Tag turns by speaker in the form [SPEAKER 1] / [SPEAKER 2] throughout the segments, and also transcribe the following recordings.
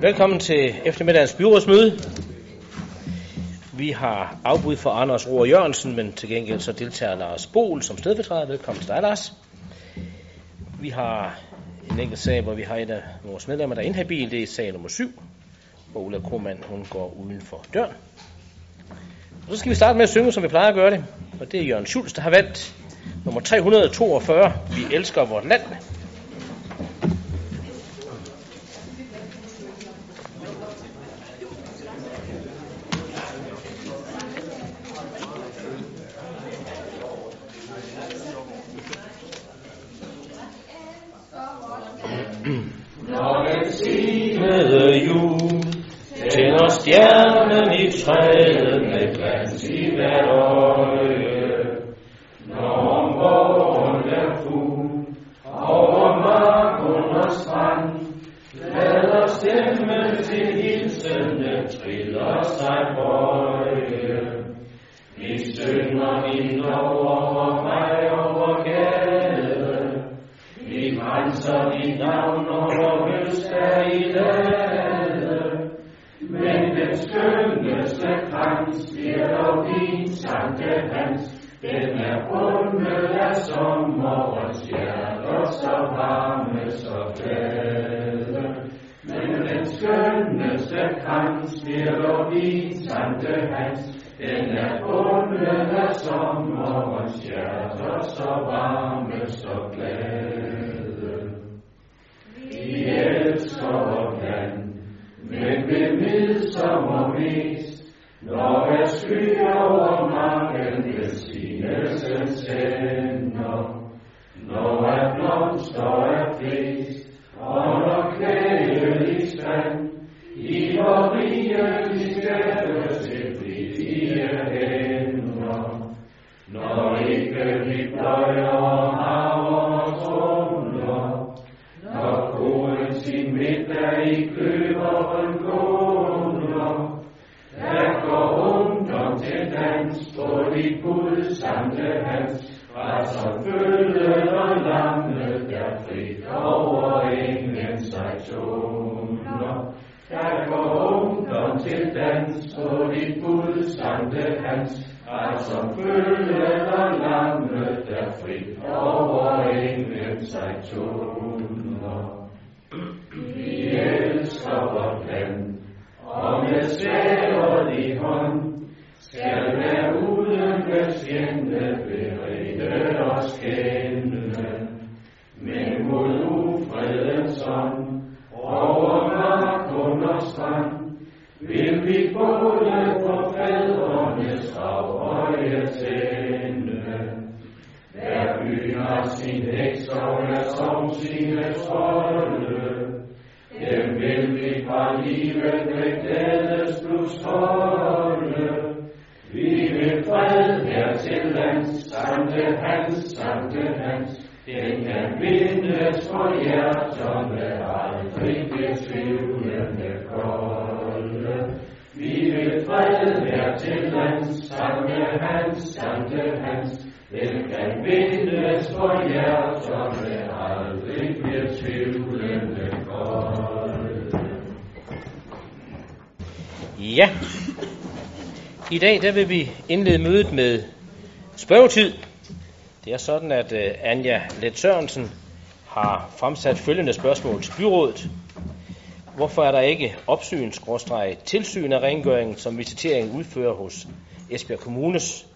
[SPEAKER 1] Velkommen til eftermiddagens byrådsmøde. Vi har afbud for Anders Roer Jørgensen, men til gengæld så deltager Lars Bol som stedfortræder. Velkommen til dig, Lars. Vi har en enkelt sag, hvor vi har et af vores medlemmer, der er inhabil. Det er sag nummer 7, hvor Ulla Krohmann, hun går uden for døren. Og så skal vi starte med at synge, som vi plejer at gøre det. Og det er Jørgen Schulz, der har valgt nummer 342. Vi elsker vort land.
[SPEAKER 2] Når velsignede jul tænder stjernen i træet med Lord. Sommerens hjerter, så varme, så glade. Vi elsker vort land, men vi midsommer mest, når der skyer over marken velsignelsen sender. Når er blomster er flest, og når kvæget i stand, i vor rige til dans på dit Gud Hans, og som følger og der og høje tænde. Der by har sin heks og hver som sine trolde, dem vil vi fra livet med glædes plus holde. Vi vil fred her til lands, Sanke Hans, Sanke Hans, den kan vindes for hjerterne, aldrig betvivlende tvivlende. Vi her til lands, Sanke Hans, Sanke Hans, den kan vindes for hjerterne, aldrig bliver tvivlende kolde.
[SPEAKER 1] Ja, i dag der vil vi indlede mødet med spørgetid. Det er sådan, at uh, Anja Let Sørensen har fremsat følgende spørgsmål til byrådet. Hvorfor er der ikke opsyn tilsyn af rengøringen, som visiteringen udfører hos Esbjerg Kommunes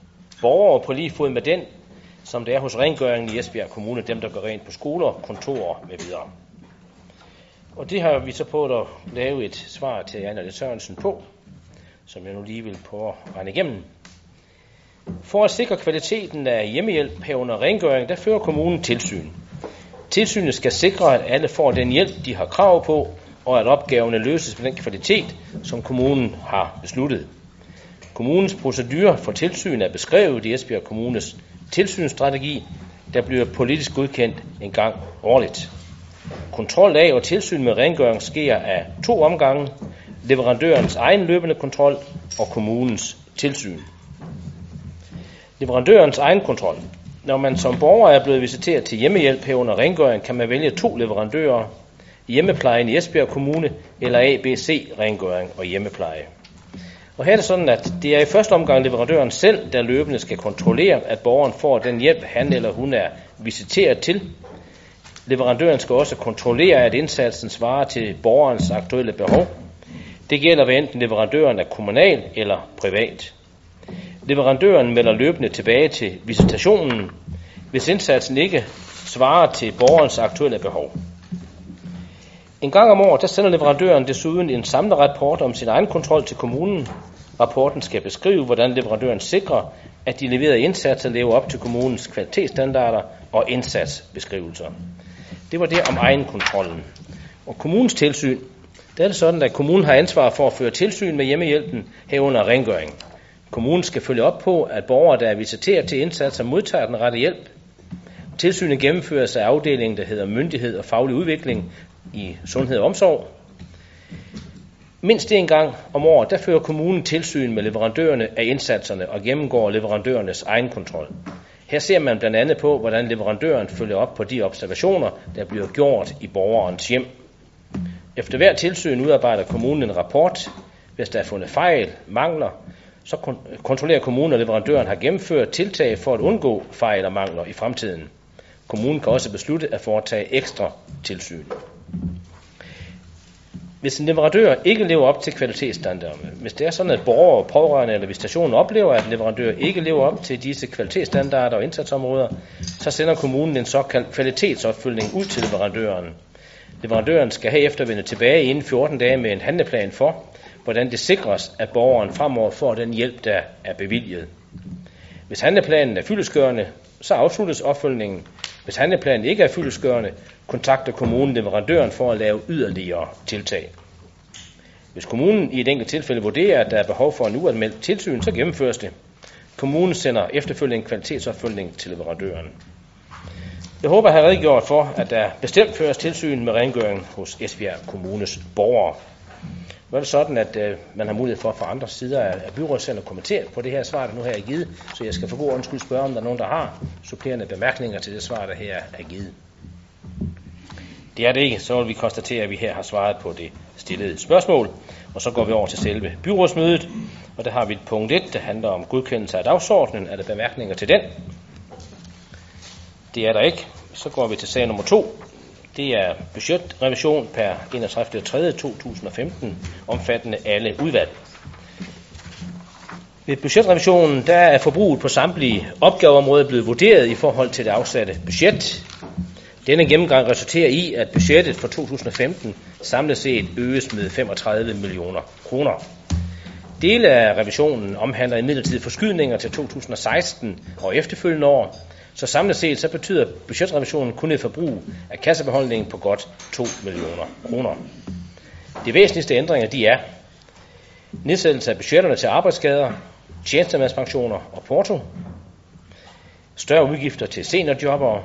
[SPEAKER 1] borgere på lige fod med den, som det er hos rengøringen i Esbjerg Kommune, dem der går rent på skoler, kontorer med videre. Og det har vi så på at lave et svar til Anna Sørensen på, som jeg nu lige vil prøve at regne igennem. For at sikre kvaliteten af hjemmehjælp herunder rengøring, der fører kommunen tilsyn. Tilsynet skal sikre, at alle får den hjælp, de har krav på, og at opgaverne løses med den kvalitet, som kommunen har besluttet. Kommunens procedurer for tilsyn er beskrevet i Esbjerg Kommunes tilsynsstrategi, der bliver politisk godkendt en gang årligt. Kontrol af og tilsyn med rengøring sker af to omgange, leverandørens egen løbende kontrol og kommunens tilsyn. Leverandørens egen kontrol. Når man som borger er blevet visiteret til hjemmehjælp herunder rengøring, kan man vælge to leverandører. Hjemmeplejen i Esbjerg Kommune eller ABC Rengøring og Hjemmepleje. Og her er det sådan, at det er i første omgang leverandøren selv, der løbende skal kontrollere, at borgeren får den hjælp, han eller hun er visiteret til. Leverandøren skal også kontrollere, at indsatsen svarer til borgerens aktuelle behov. Det gælder hvad enten leverandøren er kommunal eller privat. Leverandøren melder løbende tilbage til visitationen, hvis indsatsen ikke svarer til borgerens aktuelle behov. En gang om året, der sender leverandøren desuden en samlet rapport om sin egen kontrol til kommunen. Rapporten skal beskrive, hvordan leverandøren sikrer, at de leverede indsatser lever op til kommunens kvalitetsstandarder og indsatsbeskrivelser. Det var det om egenkontrollen. Og kommunens tilsyn, der er det sådan, at kommunen har ansvar for at føre tilsyn med hjemmehjælpen herunder rengøring. Kommunen skal følge op på, at borgere, der er visiteret til indsatser, modtager den rette hjælp. Tilsynet gennemføres af afdelingen, der hedder Myndighed og Faglig Udvikling i Sundhed og Omsorg. Mindst en gang om året, der fører kommunen tilsyn med leverandørerne af indsatserne og gennemgår leverandørernes egen kontrol. Her ser man blandt andet på, hvordan leverandøren følger op på de observationer, der bliver gjort i borgerens hjem. Efter hver tilsyn udarbejder kommunen en rapport. Hvis der er fundet fejl, mangler, så kontrollerer kommunen, at leverandøren har gennemført tiltag for at undgå fejl og mangler i fremtiden. Kommunen kan også beslutte at foretage ekstra tilsyn. Hvis en leverandør ikke lever op til kvalitetsstandarderne, hvis det er sådan, at borgere, pårørende eller visitationen oplever, at en leverandør ikke lever op til disse kvalitetsstandarder og indsatsområder, så sender kommunen en såkaldt kvalitetsopfølgning ud til leverandøren. Leverandøren skal herefter vende tilbage inden 14 dage med en handleplan for, hvordan det sikres, at borgeren fremover får den hjælp, der er bevilget. Hvis handleplanen er fyldesgørende, så afsluttes opfølgningen. Hvis handleplanen ikke er fyldesgørende, kontakter kommunen leverandøren for at lave yderligere tiltag. Hvis kommunen i et enkelt tilfælde vurderer, at der er behov for en uanmeldt tilsyn, så gennemføres det. Kommunen sender efterfølgende en kvalitetsopfølgning til leverandøren. Jeg håber, at jeg har redegjort for, at der bestemt føres tilsyn med rengøring hos Esbjerg Kommunes borgere. Nu er det sådan, at øh, man har mulighed for fra andre sider af, af byrådet at kommentere på det her svar, der nu her er givet. Så jeg skal for god undskyld spørge, om der er nogen, der har supplerende bemærkninger til det svar, der her er givet. Det er det ikke, så vil vi konstatere, at vi her har svaret på det stillede spørgsmål. Og så går vi over til selve byrådsmødet, og der har vi et punkt 1, der handler om godkendelse af dagsordenen. Er der bemærkninger til den? Det er der ikke. Så går vi til sag nummer 2. Det er budgetrevision per 31.3.2015, omfattende alle udvalg. Ved budgetrevisionen der er forbruget på samtlige opgaveområder blevet vurderet i forhold til det afsatte budget. Denne gennemgang resulterer i, at budgettet for 2015 samlet set øges med 35 millioner kroner. Dele af revisionen omhandler imidlertid forskydninger til 2016 og efterfølgende år, så samlet set så betyder budgetrevisionen kun et forbrug af kassebeholdningen på godt 2 millioner kroner. De væsentligste ændringer de er nedsættelse af budgetterne til arbejdsskader, tjenestemandspensioner og porto, større udgifter til seniorjobbere,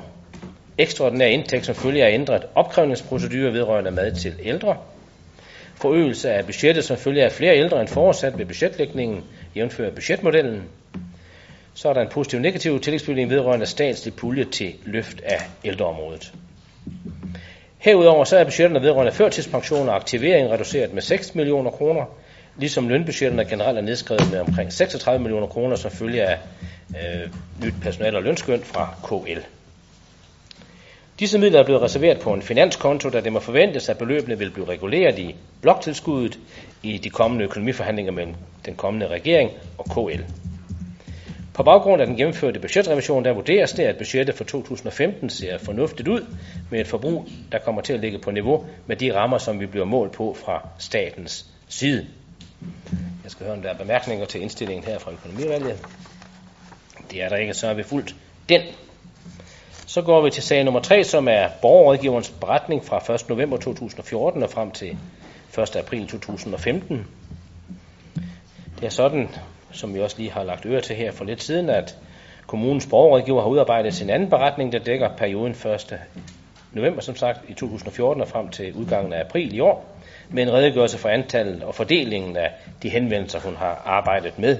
[SPEAKER 1] ekstraordinær indtægt som følge af ændret opkrævningsprocedurer vedrørende mad til ældre, forøgelse af budgettet som følge af flere ældre end forudsat ved budgetlægningen, jævnfører budgetmodellen, så er der en positiv negativ tillægsbevilling vedrørende statslig pulje til løft af ældreområdet. Herudover så er budgetterne vedrørende førtidspension og aktivering reduceret med 6 millioner kroner, ligesom lønbudgetterne generelt er nedskrevet med omkring 36 millioner kroner som følge af øh, nyt personal og lønskøn fra KL. Disse midler er blevet reserveret på en finanskonto, da det må forventes, at beløbene vil blive reguleret i bloktilskuddet i de kommende økonomiforhandlinger mellem den kommende regering og KL. På baggrund af den gennemførte budgetrevision, der vurderes det, at budgettet for 2015 ser fornuftigt ud med et forbrug, der kommer til at ligge på niveau med de rammer, som vi bliver målt på fra statens side. Jeg skal høre, om der er bemærkninger til indstillingen her fra økonomivalget. Det er der ikke, så er vi fuldt den. Så går vi til sag nummer 3, som er borgerrådgiverens beretning fra 1. november 2014 og frem til 1. april 2015. Det er sådan, som vi også lige har lagt øre til her for lidt siden, at kommunens borgerrådgiver har udarbejdet sin anden beretning, der dækker perioden 1. november, som sagt, i 2014 og frem til udgangen af april i år, med en redegørelse for antallet og fordelingen af de henvendelser, hun har arbejdet med.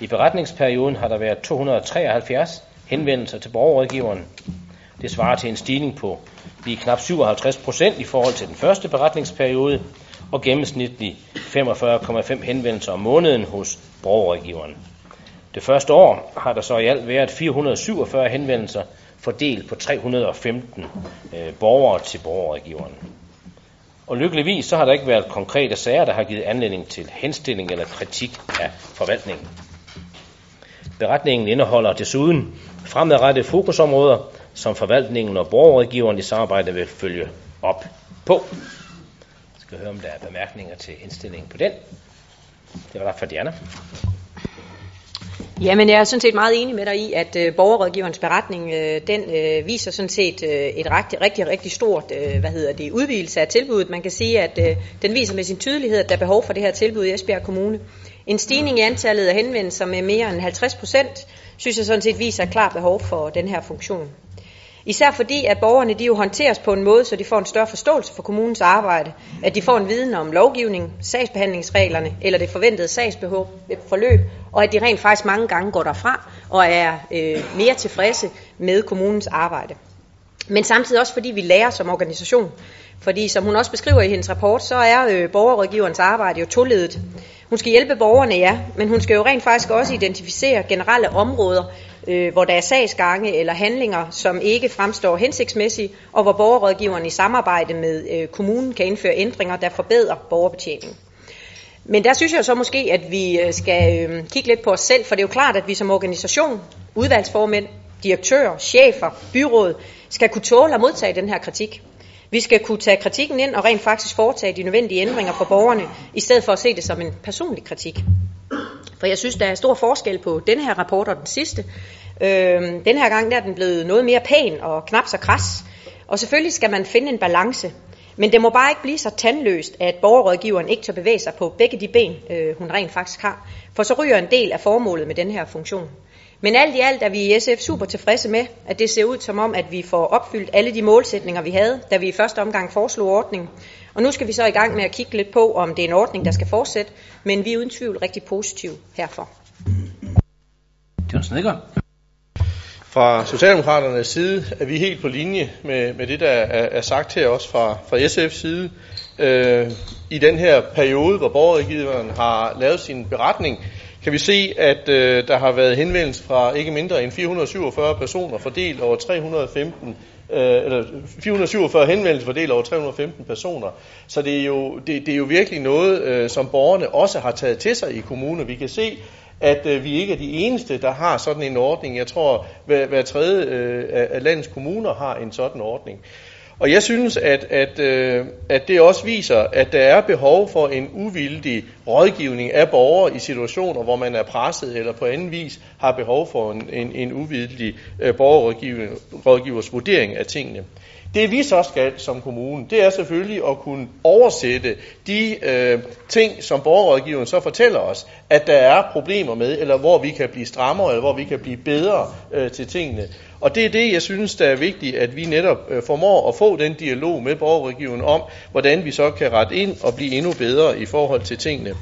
[SPEAKER 1] I beretningsperioden har der været 273 henvendelser til borgerrådgiveren. Det svarer til en stigning på lige knap 57 procent i forhold til den første beretningsperiode, og gennemsnitlig 45,5 henvendelser om måneden hos borgerrådgiveren. Det første år har der så i alt været 447 henvendelser fordelt på 315 øh, borgere til borgerrådgiveren. Og lykkeligvis så har der ikke været konkrete sager, der har givet anledning til henstilling eller kritik af forvaltningen. Beretningen indeholder desuden fremadrettede fokusområder, som forvaltningen og borgerrådgiveren i samarbejde vil følge op på. Jeg skal høre, om der er bemærkninger til indstillingen på den. Det var der for Diana.
[SPEAKER 3] Jamen, jeg er sådan set meget enig med dig i, at øh, borgerrådgiverens beretning, øh, den øh, viser sådan set øh, et rigtig, rigtig, rigtig stort, øh, hvad hedder det, udvidelse af tilbuddet. Man kan sige, at øh, den viser med sin tydelighed, at der er behov for det her tilbud i Esbjerg Kommune. En stigning i antallet af henvendelser med mere end 50 procent, synes jeg sådan set viser et klart behov for den her funktion. Især fordi, at borgerne de jo håndteres på en måde, så de får en større forståelse for kommunens arbejde, at de får en viden om lovgivning, sagsbehandlingsreglerne eller det forventede sagsbehov øh, forløb, og at de rent faktisk mange gange går derfra og er øh, mere tilfredse med kommunens arbejde. Men samtidig også fordi vi lærer som organisation. Fordi som hun også beskriver i hendes rapport, så er øh, borgerrådgiverens arbejde jo toledet. Hun skal hjælpe borgerne, ja, men hun skal jo rent faktisk også identificere generelle områder, øh, hvor der er sagsgange eller handlinger, som ikke fremstår hensigtsmæssige, og hvor borgerrådgiveren i samarbejde med øh, kommunen kan indføre ændringer, der forbedrer borgerbetjeningen. Men der synes jeg så måske, at vi øh, skal øh, kigge lidt på os selv, for det er jo klart, at vi som organisation, udvalgsformænd, direktører, chefer, byråd, skal kunne tåle at modtage den her kritik. Vi skal kunne tage kritikken ind og rent faktisk foretage de nødvendige ændringer for borgerne, i stedet for at se det som en personlig kritik. For jeg synes, der er stor forskel på den her rapport og den sidste. Øhm, den her gang der er den blevet noget mere pæn og knap så kras. Og selvfølgelig skal man finde en balance. Men det må bare ikke blive så tandløst, at borgerrådgiveren ikke tør bevæge sig på begge de ben, øh, hun rent faktisk har. For så ryger en del af formålet med den her funktion. Men alt i alt er vi i SF super tilfredse med, at det ser ud som om, at vi får opfyldt alle de målsætninger, vi havde, da vi i første omgang foreslog ordningen. Og nu skal vi så i gang med at kigge lidt på, om det er en ordning, der skal fortsætte, men vi er uden tvivl rigtig positive herfor.
[SPEAKER 1] Jørgensen Nikker.
[SPEAKER 4] Fra Socialdemokraternes side er vi helt på linje med, med det, der er, er sagt her også fra, fra SF's side. Øh, I den her periode, hvor borgerregiveren har lavet sin beretning, kan vi se, at øh, der har været henvendelse fra ikke mindre end 447 personer fordelt over 315 øh, eller 447 henvendelser fordelt over 315 personer. Så det er jo, det, det er jo virkelig noget, øh, som borgerne også har taget til sig i kommunen. Vi kan se, at øh, vi ikke er de eneste, der har sådan en ordning. Jeg tror, hver, hver tredje øh, af landets kommuner har en sådan ordning. Og jeg synes, at, at, øh, at det også viser, at der er behov for en uvildig rådgivning af borgere i situationer, hvor man er presset eller på anden vis har behov for en, en, en uvildig øh, borgerrådgivers vurdering af tingene. Det vi så skal som kommune, det er selvfølgelig at kunne oversætte de øh, ting, som borgerrådgiveren så fortæller os, at der er problemer med, eller hvor vi kan blive strammere, eller hvor vi kan blive bedre øh, til tingene. Og det er det, jeg synes, der er vigtigt, at vi netop øh, formår at få den dialog med borgerregionen om, hvordan vi så kan rette ind og blive endnu bedre i forhold til tingene.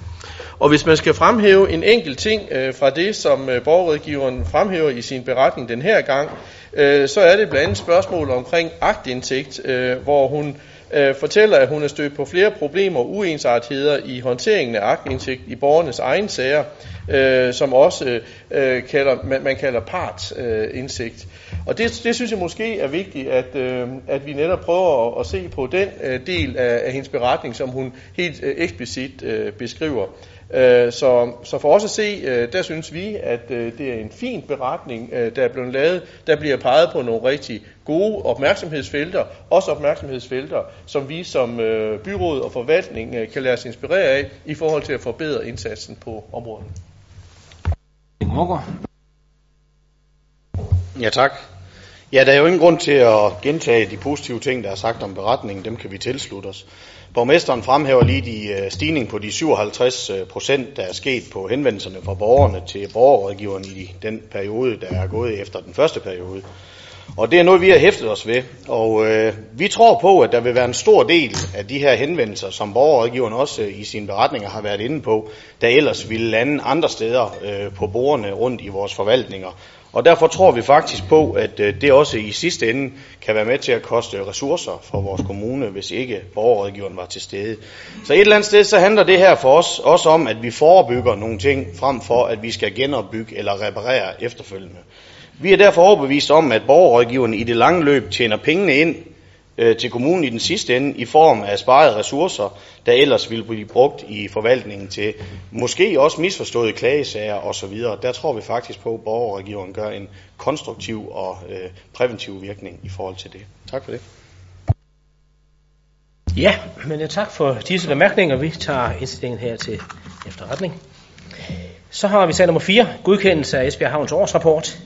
[SPEAKER 4] Og hvis man skal fremhæve en enkelt ting øh, fra det, som øh, borgerrådgiveren fremhæver i sin beretning den her gang, øh, så er det blandt andet spørgsmål omkring agtindsigt, øh, hvor hun øh, fortæller, at hun er stødt på flere problemer og uensartetheder i håndteringen af agtindsigt i borgernes egen sager, øh, som også øh, kalder, man, man kalder partsindsigt. Øh, og det, det synes jeg måske er vigtigt, at, øh, at vi netop prøver at, at se på den øh, del af, af hendes beretning, som hun helt øh, eksplicit øh, beskriver. Øh, så, så for os at se, øh, der synes vi, at øh, det er en fin beretning, der er blevet lavet. Der bliver peget på nogle rigtig gode opmærksomhedsfelter, også opmærksomhedsfelter, som vi som byråd og forvaltning kan lade os inspirere af i forhold til at forbedre indsatsen på området.
[SPEAKER 5] Ja, tak. Ja, der er jo ingen grund til at gentage de positive ting, der er sagt om beretningen. Dem kan vi tilslutte os. Borgmesteren fremhæver lige de øh, stigning på de 57 øh, procent, der er sket på henvendelserne fra borgerne til borgerrådgiveren i den periode, der er gået efter den første periode. Og det er noget, vi har hæftet os ved. Og øh, vi tror på, at der vil være en stor del af de her henvendelser, som borgerrådgiveren også øh, i sine beretninger har været inde på, der ellers ville lande andre steder øh, på bordene rundt i vores forvaltninger. Og derfor tror vi faktisk på, at øh, det også i sidste ende kan være med til at koste ressourcer for vores kommune, hvis ikke borgerrådgiveren var til stede. Så et eller andet sted, så handler det her for os også om, at vi forebygger nogle ting, frem for at vi skal genopbygge eller reparere efterfølgende. Vi er derfor overbevist om, at borgerrådgiverne i det lange løb tjener pengene ind øh, til kommunen i den sidste ende i form af sparede ressourcer, der ellers ville blive brugt i forvaltningen til måske også misforståede klagesager osv. Der tror vi faktisk på, at borgerrådgiveren gør en konstruktiv og øh, præventiv virkning i forhold til det. Tak for det.
[SPEAKER 1] Ja, men tak for disse bemærkninger. Vi tager indstillingen her til efterretning. Så har vi sag nummer 4, godkendelse af Esbjerg Havns årsrapport.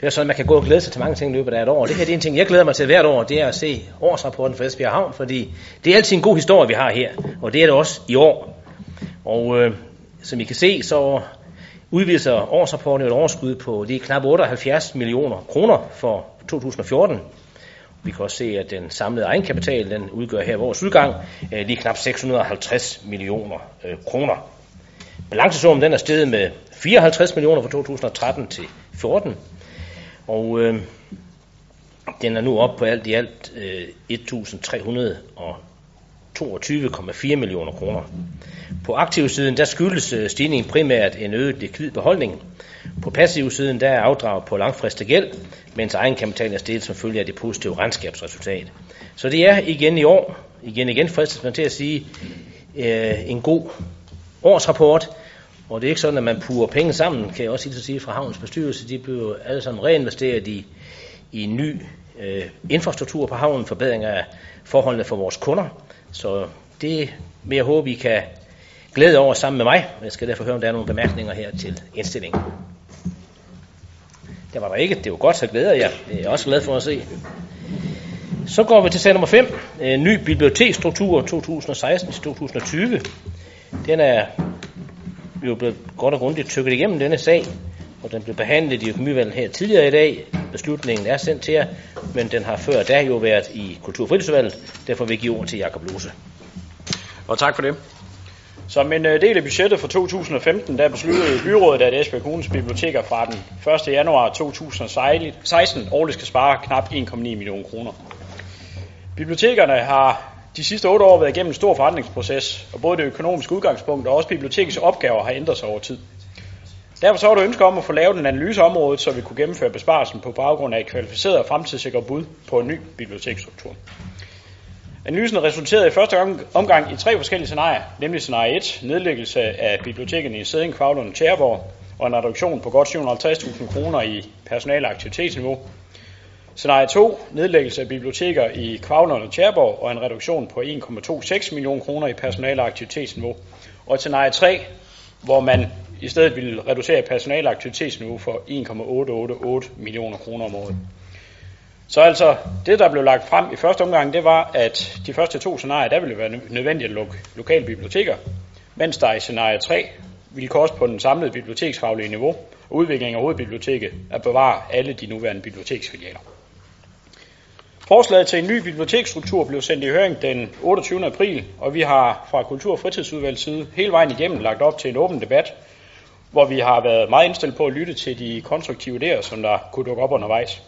[SPEAKER 1] Det er sådan, at man kan gå og glæde sig til mange ting i løbet af et år. Det her det er en ting, jeg glæder mig til hvert år, det er at se årsrapporten for Esbjerg Havn, fordi det er altid en god historie, vi har her, og det er det også i år. Og øh, som I kan se, så udviser årsrapporten et overskud på lige knap 78 millioner kroner for 2014. Vi kan også se, at den samlede egenkapital den udgør her vores udgang øh, lige knap 650 millioner øh, kroner. Balancesummen den er steget med 54 millioner fra 2013 til 14. Og øh, den er nu op på alt i alt øh, 1.322,4 millioner kroner. På aktivsiden der skyldes øh, stigningen primært en øget likvid beholdning. På passivsiden der er afdrag på langfristet gæld, mens egenkapitalen er steget som følge af det positive regnskabsresultat. Så det er igen i år, igen igen fristes man til at sige, øh, en god årsrapport, og det er ikke sådan, at man purer penge sammen, kan jeg også sige fra havnens bestyrelse. De blev alle sammen reinvesteret i, i en ny øh, infrastruktur på havnen, forbedring af forholdene for vores kunder. Så det vil jeg håbe, I kan glæde over sammen med mig. Jeg skal derfor høre, om der er nogle bemærkninger her til indstillingen. Det var der ikke. Det var godt, så glæder jeg. Det er også glad for at se. Så går vi til sag nummer 5. Øh, ny biblioteksstruktur 2016-2020. Den er jo blevet godt og grundigt tykket igennem denne sag, og den blev behandlet i økonomivalget her tidligere i dag. Beslutningen er sendt til jer, men den har før da jo været i Kultur- og Fritidsudvalget. Derfor vil jeg give ord til Jakob Lose.
[SPEAKER 6] Og tak for det. Som en øh, del af budgettet for 2015, der besluttede byrådet, at Esbjerg Kommunes biblioteker fra den 1. januar 2016 årligt skal spare knap 1,9 millioner kroner. Bibliotekerne har de sidste otte år været igennem en stor forandringsproces, og både det økonomiske udgangspunkt og også bibliotekets opgaver har ændret sig over tid. Derfor så var der ønske om at få lavet en analyse af området, så vi kunne gennemføre besparelsen på baggrund af et kvalificeret og fremtidssikret bud på en ny biblioteksstruktur. Analysen resulterede i første omgang i tre forskellige scenarier, nemlig scenarie 1, nedlæggelse af bibliotekerne i Sæding, Kvavlund og Tjærborg, og en reduktion på godt 750.000 kroner i personale og aktivitetsniveau. Scenarie 2, nedlæggelse af biblioteker i Kvavlund og Tjærborg, og en reduktion på 1,26 millioner kroner i personale og aktivitetsniveau. Og scenarie 3, hvor man i stedet ville reducere personale og aktivitetsniveau for 1,888 millioner kroner om året. Så altså, det der blev lagt frem i første omgang, det var, at de første to scenarier, der ville være nødvendigt at lukke lokale biblioteker, mens der i scenarie 3 ville koste på den samlede biblioteksfaglige niveau og udvikling af hovedbiblioteket at bevare alle de nuværende biblioteksfilialer. Forslaget til en ny biblioteksstruktur blev sendt i høring den 28. april, og vi har fra Kultur- og Fritidsudvalgets side hele vejen igennem lagt op til en åben debat, hvor vi har været meget indstillet på at lytte til de konstruktive idéer, som der kunne dukke op undervejs.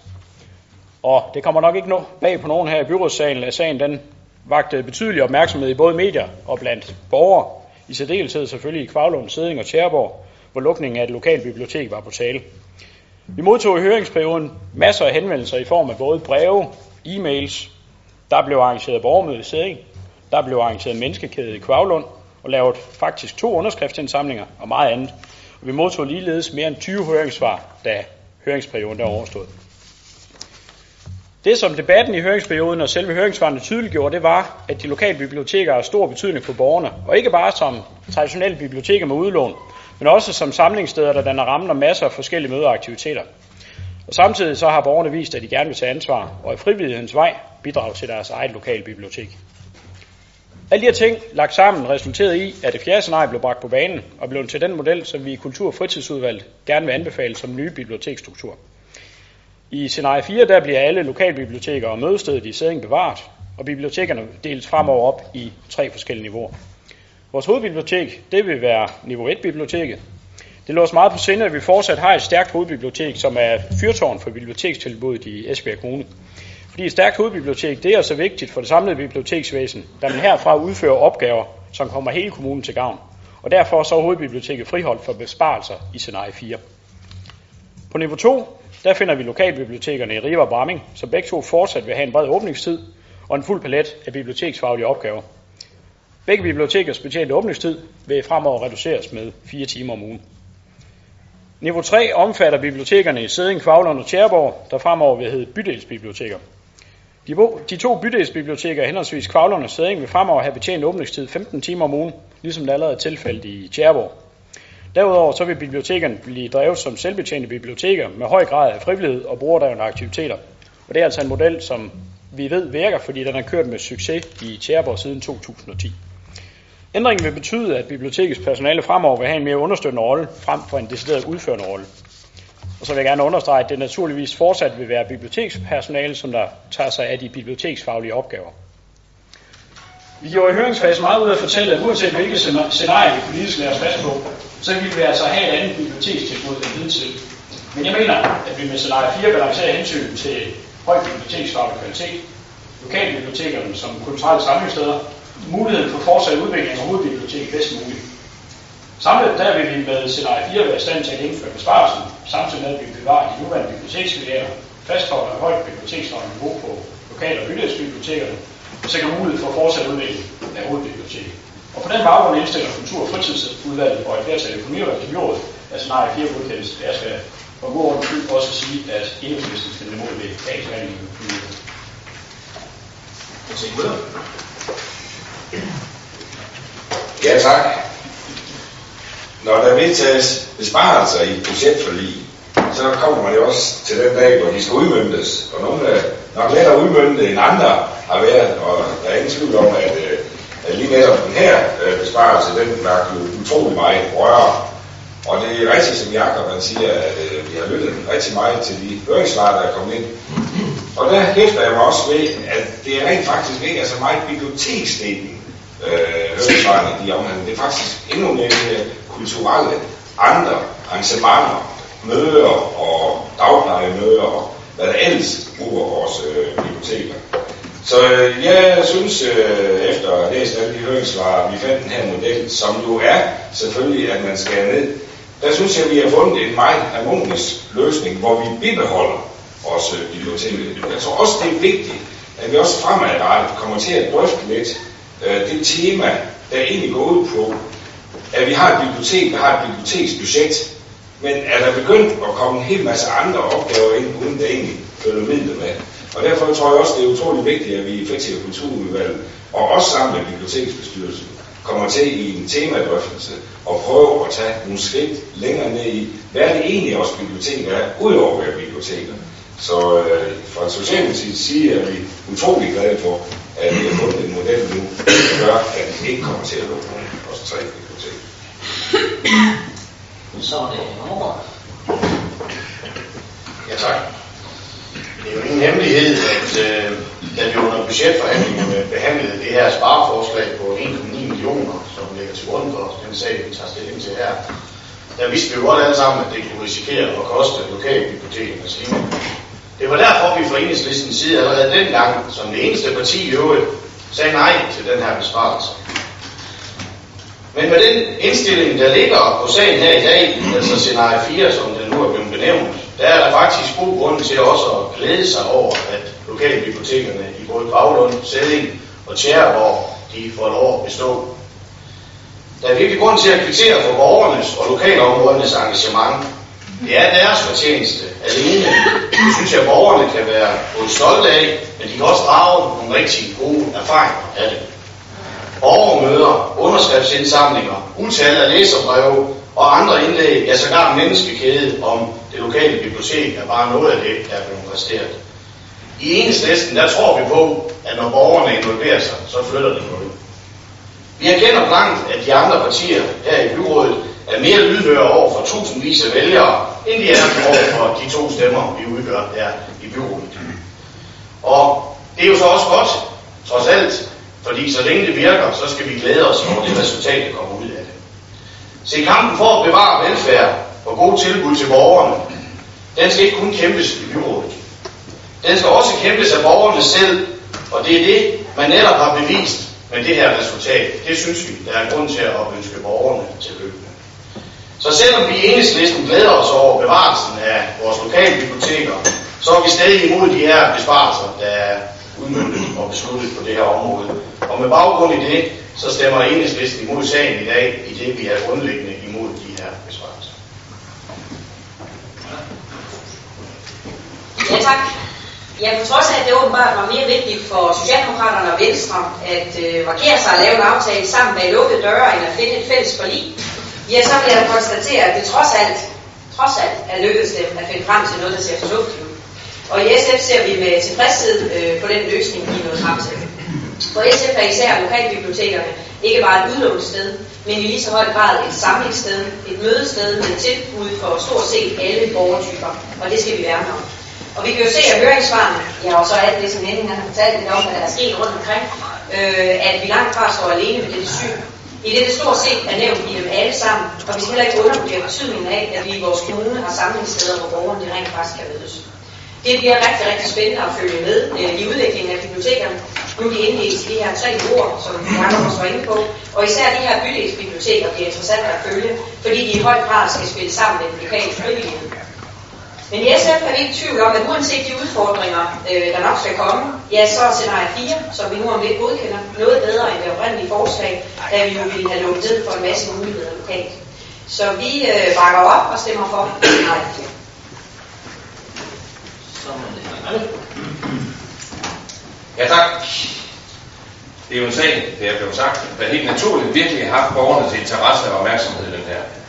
[SPEAKER 6] Og det kommer nok ikke nå bag på nogen her i byrådssalen, at sagen den vagte betydelig opmærksomhed i både medier og blandt borgere, i særdeleshed selvfølgelig i Kvavlund, Sæding og Tjærborg, hvor lukningen af et lokalt bibliotek var på tale. Vi modtog i høringsperioden masser af henvendelser i form af både breve, e-mails, der blev arrangeret borgermøde i Sæding, der blev arrangeret menneskekæde i Kvavlund, og lavet faktisk to underskriftsindsamlinger og meget andet. Og vi modtog ligeledes mere end 20 høringssvar, da høringsperioden der overstod. Det, som debatten i høringsperioden og selve høringsvarene tydeliggjorde, det var, at de lokale biblioteker har stor betydning for borgerne, og ikke bare som traditionelle biblioteker med udlån, men også som samlingssteder, der danner rammen om masser af forskellige mødeaktiviteter og samtidig så har borgerne vist, at de gerne vil tage ansvar, og i frivillighedens vej bidrage til deres eget lokale bibliotek. Alle de her ting lagt sammen resulterede i, at det fjerde scenarie blev bragt på banen og blev til den model, som vi i Kultur- og Fritidsudvalget gerne vil anbefale som nye biblioteksstruktur. I scenarie 4 der bliver alle lokalbiblioteker og mødestedet i Sæding bevaret, og bibliotekerne deles fremover op i tre forskellige niveauer. Vores hovedbibliotek, det vil være niveau 1-biblioteket. Det lå os meget på sinde, at vi fortsat har et stærkt hovedbibliotek, som er fyrtårn for bibliotekstilbuddet i Esbjerg Kommune. Fordi et stærkt hovedbibliotek, det er så vigtigt for det samlede biblioteksvæsen, da man herfra udfører opgaver, som kommer hele kommunen til gavn. Og derfor så er hovedbiblioteket friholdt for besparelser i scenarie 4. På niveau 2, der finder vi lokalbibliotekerne i Riva og Bramming, som begge to fortsat vil have en bred åbningstid og en fuld palet af biblioteksfaglige opgaver. Begge bibliotekers betjente åbningstid vil fremover reduceres med 4 timer om ugen. Niveau 3 omfatter bibliotekerne i Sæding, Kvavlund og Tjærborg, der fremover vil hedde bydelsbiblioteker. De, de to bydelsbiblioteker, henholdsvis Kvavlund og Sæding, vil fremover have betjent åbningstid 15 timer om ugen, ligesom det allerede er tilfældet i Tjærborg. Derudover så vil bibliotekerne blive drevet som selvbetjente biblioteker med høj grad af frivillighed og brugerdrevne aktiviteter. Og det er altså en model, som vi ved virker, fordi den har kørt med succes i Tjærborg siden 2010. Ændringen vil betyde, at bibliotekets personale fremover vil have en mere understøttende rolle frem for en decideret udførende rolle. Og så vil jeg gerne understrege, at det naturligvis fortsat vil være bibliotekspersonale, som der tager sig af de biblioteksfaglige opgaver. Vi gjorde i høringsfasen meget ud af at fortælle, at uanset hvilke scenarier vi politisk lader os fast på, så vil vi altså have et andet bibliotekstilbud end hidtil. Men jeg mener, at vi med scenarie 4 balancerer hensyn til høj biblioteksfaglig kvalitet, lokalbibliotekerne som kulturelle samlingssteder, muligheden for fortsat udvikling af hovedbiblioteket bedst muligt. Samlet der vil vi med scenarie 4 være i stand til at indføre besparelsen, samtidig med at vi bevarer de nuværende biblioteksfilialer, fastholder et højt biblioteksfagligt niveau på lokal- og bydelsbibliotekerne, og sikrer mulighed for fortsat udvikling af hovedbiblioteket. Og på den baggrund indstiller Kultur- og fritidsudvalget og et flertal i økonomiudvalget til byrådet, at scenarie 4 godkendes. Jeg skal for god ordens skyld også sige, at enhedslisten skal imod ved A-behandlingen i
[SPEAKER 2] Ja, tak. Når der vedtages besparelser i et budgetforlig, så kommer man jo også til den dag, hvor de skal udmyndtes. Og nogle er nok lettere udmyndte end andre har været, og der er ingen tvivl om, at, øh, at lige netop den her øh, besparelse, den var jo utrolig meget røre. Og det er rigtigt, som Jacob han siger, at øh, vi har lyttet rigtig meget til de høringssvar, der er kommet ind. Og der hæfter jeg mig også ved, at det er rent faktisk ikke er så meget biblioteksdelen, øh, høringssvarene de omhandler. Det er faktisk endnu mere øh, kulturelle andre arrangementer, møder og dagplejemøder og hvad der ellers bruger vores øh, biblioteker. Så øh, jeg synes, øh, efter at have læst alle de høringssvar, vi fandt den her model, som jo er selvfølgelig, at man skal ned. Der synes jeg, at vi har fundet en meget harmonisk løsning, hvor vi bibeholder vores øh, biblioteker. Jeg tror også, det er vigtigt, at vi også fremadrettet kommer til at drøfte lidt øh, det tema, der egentlig går ud på, at vi har et bibliotek, der har et biblioteksbudget, men er der begyndt at komme en hel masse andre opgaver ind, uden der egentlig følger midler med. Og derfor tror jeg også, det er utrolig vigtigt, at vi i Fritids- og Kulturudvalget, og også sammen med Biblioteksbestyrelsen, kommer til i en temadrøftelse og prøve at tage nogle skridt længere ned i, hvad er det egentlig også biblioteker er, udover at være biblioteker. Så øh, fra Socialdemokratiets side er vi utrolig glade for, at vi har fundet en model nu, der gør, at vi ikke kommer til at lukke nogen biblioteker.
[SPEAKER 7] Så er det Nordgaard.
[SPEAKER 5] Ja, tak. Det er jo ingen hemmelighed, at øh, da vi under budgetforhandlingerne behandlede det her spareforslag på 1,9 millioner, som ligger til grund for den sag, vi tager stilling til her, der vidste vi jo godt alle sammen, at det kunne risikere at koste lokalbibliotekernes liv. Det var derfor, vi fra enhedslistens side allerede dengang, som det eneste parti i øvrigt, sagde nej til den her besparelse. Men med den indstilling, der ligger på sagen her i dag, altså scenarie 4, som det nu er blevet benævnt, der er der faktisk god grund til også at glæde sig over, at lokalbibliotekerne i både Gravlund, Sæding og Tjæreborg, de får lov at bestå. Der er virkelig grund til at kvittere for borgernes og lokalområdernes engagement. Det er deres fortjeneste alene. Det synes jeg, at borgerne kan være både stolte af, men de kan også drage nogle rigtig gode erfaringer af det. Borgermøder, underskriftsindsamlinger, utal af læserbreve og andre indlæg, ja sågar menneskekæde om det lokale bibliotek er bare noget af det, der er blevet præsteret. I enhedslisten, der tror vi på, at når borgerne involverer sig, så flytter det noget. Vi erkender blankt, at de andre partier her i byrådet er mere lydhøre over for tusindvis af vælgere, end de er over for de to stemmer, vi udgør her i byrådet. Og det er jo så også godt, trods alt, fordi så længe det virker, så skal vi glæde os over det resultat, der kommer ud af det. Se, kampen for at bevare velfærd og gode tilbud til borgerne, den skal ikke kun kæmpes i byrådet. Den skal også kæmpes af borgerne selv, og det er det, man netop har bevist med det her resultat. Det synes vi, der er grund til at ønske borgerne til lykke. Så selvom vi i enhedslisten glæder os over bevarelsen af vores lokale biblioteker, så er vi stadig imod de her besparelser, der er udmyndtet og besluttet på det her område. Og med baggrund i det, så stemmer enhedslisten imod sagen i dag, i det vi er grundlæggende imod de her besparelser.
[SPEAKER 3] Ja, tak. Ja, på trods af, at det åbenbart var mere vigtigt for Socialdemokraterne og Venstre at øh, markere sig og lave en aftale sammen med lukkede døre, end at finde et fælles forlig, ja, så vil jeg konstatere, at det trods alt, trods alt er lykkedes dem at finde frem til noget, der ser fornuftigt ud. Og i SF ser vi med tilfredshed øh, på den løsning, vi er nået frem til. For SF er især lokalbibliotekerne ikke bare et udlånssted, men i lige så høj grad et samlingssted, et mødested med tilbud for stort set alle borgertyper, og det skal vi værne om. Og vi kan jo se af høringssvarene, ja og så alt det, som Henning har fortalt lidt om, hvad der er sket rundt omkring, øh, at vi langt fra står alene med det syn. I det, det stort set er nævnt i dem alle sammen, og vi skal heller ikke undervurdere betydningen af, at vi i vores kommune har samlingssteder, hvor borgerne rent faktisk kan mødes. Det bliver rigtig, rigtig spændende at følge med øh, i udviklingen af bibliotekerne. Nu er de indledt i de her tre ord, som Jacob også var inde på, og især de her bydelsbiblioteker bliver interessant at følge, fordi de i høj grad skal spille sammen med den lokale frivillighed. Men i SF er vi ikke i tvivl om, at uanset de udfordringer, øh, der nok skal komme, ja, så er scenarie 4, som vi nu om lidt godkender, noget bedre end det oprindelige forslag, da vi jo ville have lukket ned for en masse muligheder lokalt. Så vi øh, bakker op og stemmer for scenarie 4.
[SPEAKER 2] Ja, tak. Det er jo en sag, det er blevet sagt, der helt naturligt virkelig har haft borgernes interesse og opmærksomhed den her.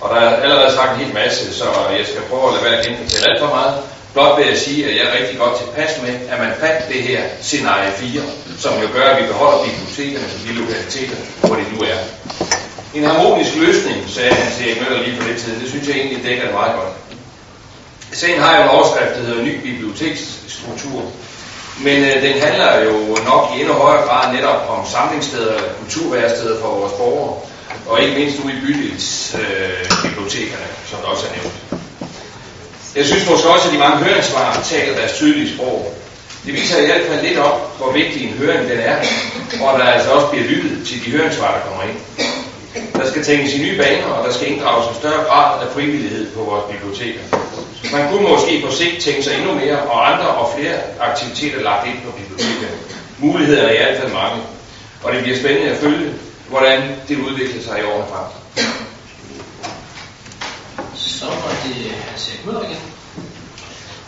[SPEAKER 2] Og der er allerede sagt en hel masse, så jeg skal prøve at lade være at genfortælle alt for meget. Blot vil jeg sige, at jeg er rigtig godt tilpas med, at man fandt det her scenarie 4, som jo gør, at vi beholder bibliotekerne som de lokaliteter, hvor det nu er. En harmonisk løsning, sagde han til Erik Møller lige på lidt tid, det synes jeg egentlig dækker det meget godt. Sagen har jo en overskrift, der hedder Ny Biblioteksstruktur, men øh, den handler jo nok i endnu højere grad netop om samlingssteder eller kulturværsteder for vores borgere, og ikke mindst ude i bydelsbibliotekerne, øh, som der også er nævnt. Jeg synes måske også, at de mange høringssvar taler deres tydelige sprog. Det viser i hvert fald lidt om, hvor vigtig en høring den er, og der altså også bliver lyttet til de høringssvar, der kommer ind. Der skal tænkes i nye baner, og der skal inddrages en større grad af frivillighed på vores biblioteker. Man kunne måske på sigt tænke sig endnu mere, og andre og flere aktiviteter lagt ind på bibliotekerne. Muligheder er i hvert fald mange, og det bliver spændende at følge, hvordan det udvikler sig i årene frem.
[SPEAKER 1] Så var det Hans Erik Møller igen.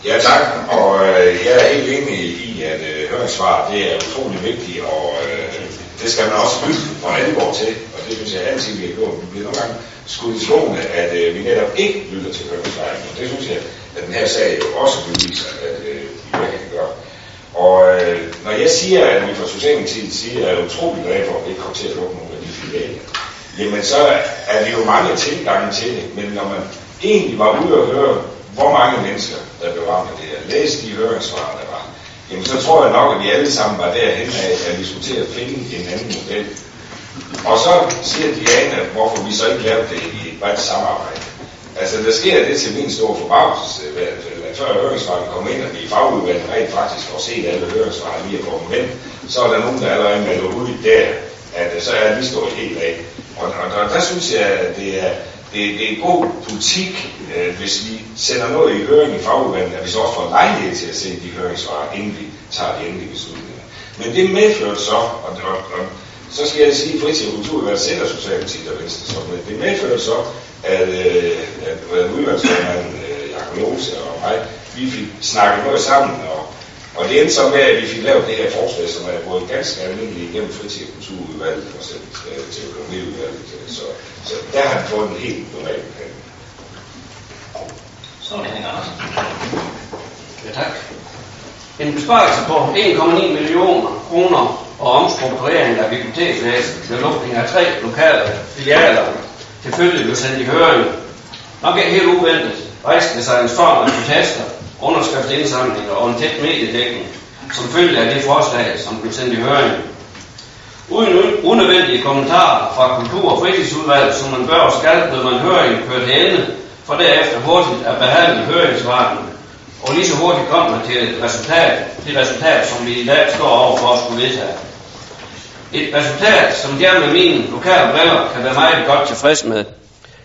[SPEAKER 2] Ja tak, og øh, jeg er helt enig i, at øh, høringssvar det er utrolig vigtigt, og øh, det skal man også lytte for alvor til, og det synes jeg altid, vi har gjort. Vi bliver nogle gange skudt i skoene, at øh, vi netop ikke lytter til høringssvar, og det synes jeg, at den her sag jo også beviser, at øh, vi virkelig gør. Og øh, når jeg siger, at vi fra Socialdemokratiet siger, at jeg er utrolig glad for, at vi ikke kommer til at lukke nogle af jamen så er det jo mange tilgange til det, men når man egentlig var ude og høre, hvor mange mennesker, der blev ramt af det her, læste de høringssvar, der var, jamen så tror jeg nok, at vi alle sammen var derhen af, at vi skulle til at finde en anden model. Og så siger Diana, hvorfor vi så ikke lavede det i et bredt samarbejde. Altså, der sker det til min store forbavselse, at før høringssvarene kommer ind, og vi i fagudvalget rent faktisk får set alle høringssvarene lige at få dem hen, så er der nogen, der allerede melder ud der, at øh, så er vi stået helt af. Og, og og der synes jeg, at det er, det, det er god politik, øh, hvis vi sender noget i høring i fagudvalget, at vi så også får lejlighed til at se de høringssvar, inden vi tager de endelige beslutninger. Men det medførte så, og, og, og så skal jeg sige, at fritid og kulturudvalget sætter Socialdemokratiet og Venstre så, men det medførte så, at, øh, at, at udvalgsformanden øh, Jakob Lose og mig, vi fik snakket noget sammen, og, og det endte så med, at vi fik lavet det her forslag, som er både ganske almindeligt igennem fritid og kulturudvalget og sendt øh, til økonomiudvalget. Så, så der har han fået en helt normal behandling.
[SPEAKER 1] Så er det Henning Andersen.
[SPEAKER 7] Ja, tak. En besparelse på 1,9 millioner kroner og omstrukturering af biblioteksvæsenet med lukning af tre lokale filialer tilfældigt blev sendt i høring. Nok ikke helt uventet rejste sig en storm af protester, underskriftsindsamlinger og en tæt mediedækning, som følge af det forslag, som blev sendt i høring. Uden unødvendige kommentarer fra Kultur- og Fritidsudvalget, som man bør og skal, blev man høringen kørt til ende, for derefter hurtigt at behandle høringsvarene. Og lige så hurtigt kom man til et resultat, det resultat, som vi i dag står over for at skulle vedtage. Et resultat, som jeg med mine lokale briller kan være meget godt tilfreds med.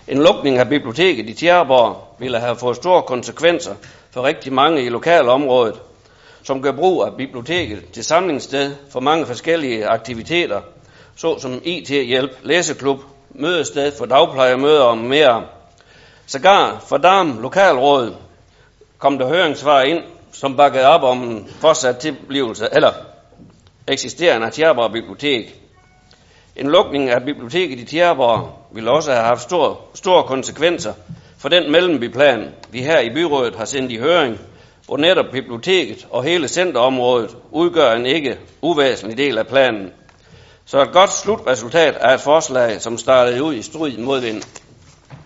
[SPEAKER 7] En lukning af biblioteket i Tjerborg ville have fået store konsekvenser for rigtig mange i lokalområdet, som gør brug af biblioteket til samlingssted for mange forskellige aktiviteter, såsom IT-hjælp, læseklub, mødested for dagplejemøder og mere. Sågar for Darm Lokalråd kom der høringssvar ind, som bakkede op om en fortsat tilblivelse, eller eksisterende af Tjerborg Bibliotek. En lukning af biblioteket i Tjerborg ville også have haft stor, store konsekvenser for den mellembiplan, vi her i byrådet har sendt i høring, hvor netop biblioteket og hele centerområdet udgør en ikke uvæsentlig del af planen. Så et godt slutresultat er et forslag, som startede ud i strid modvind.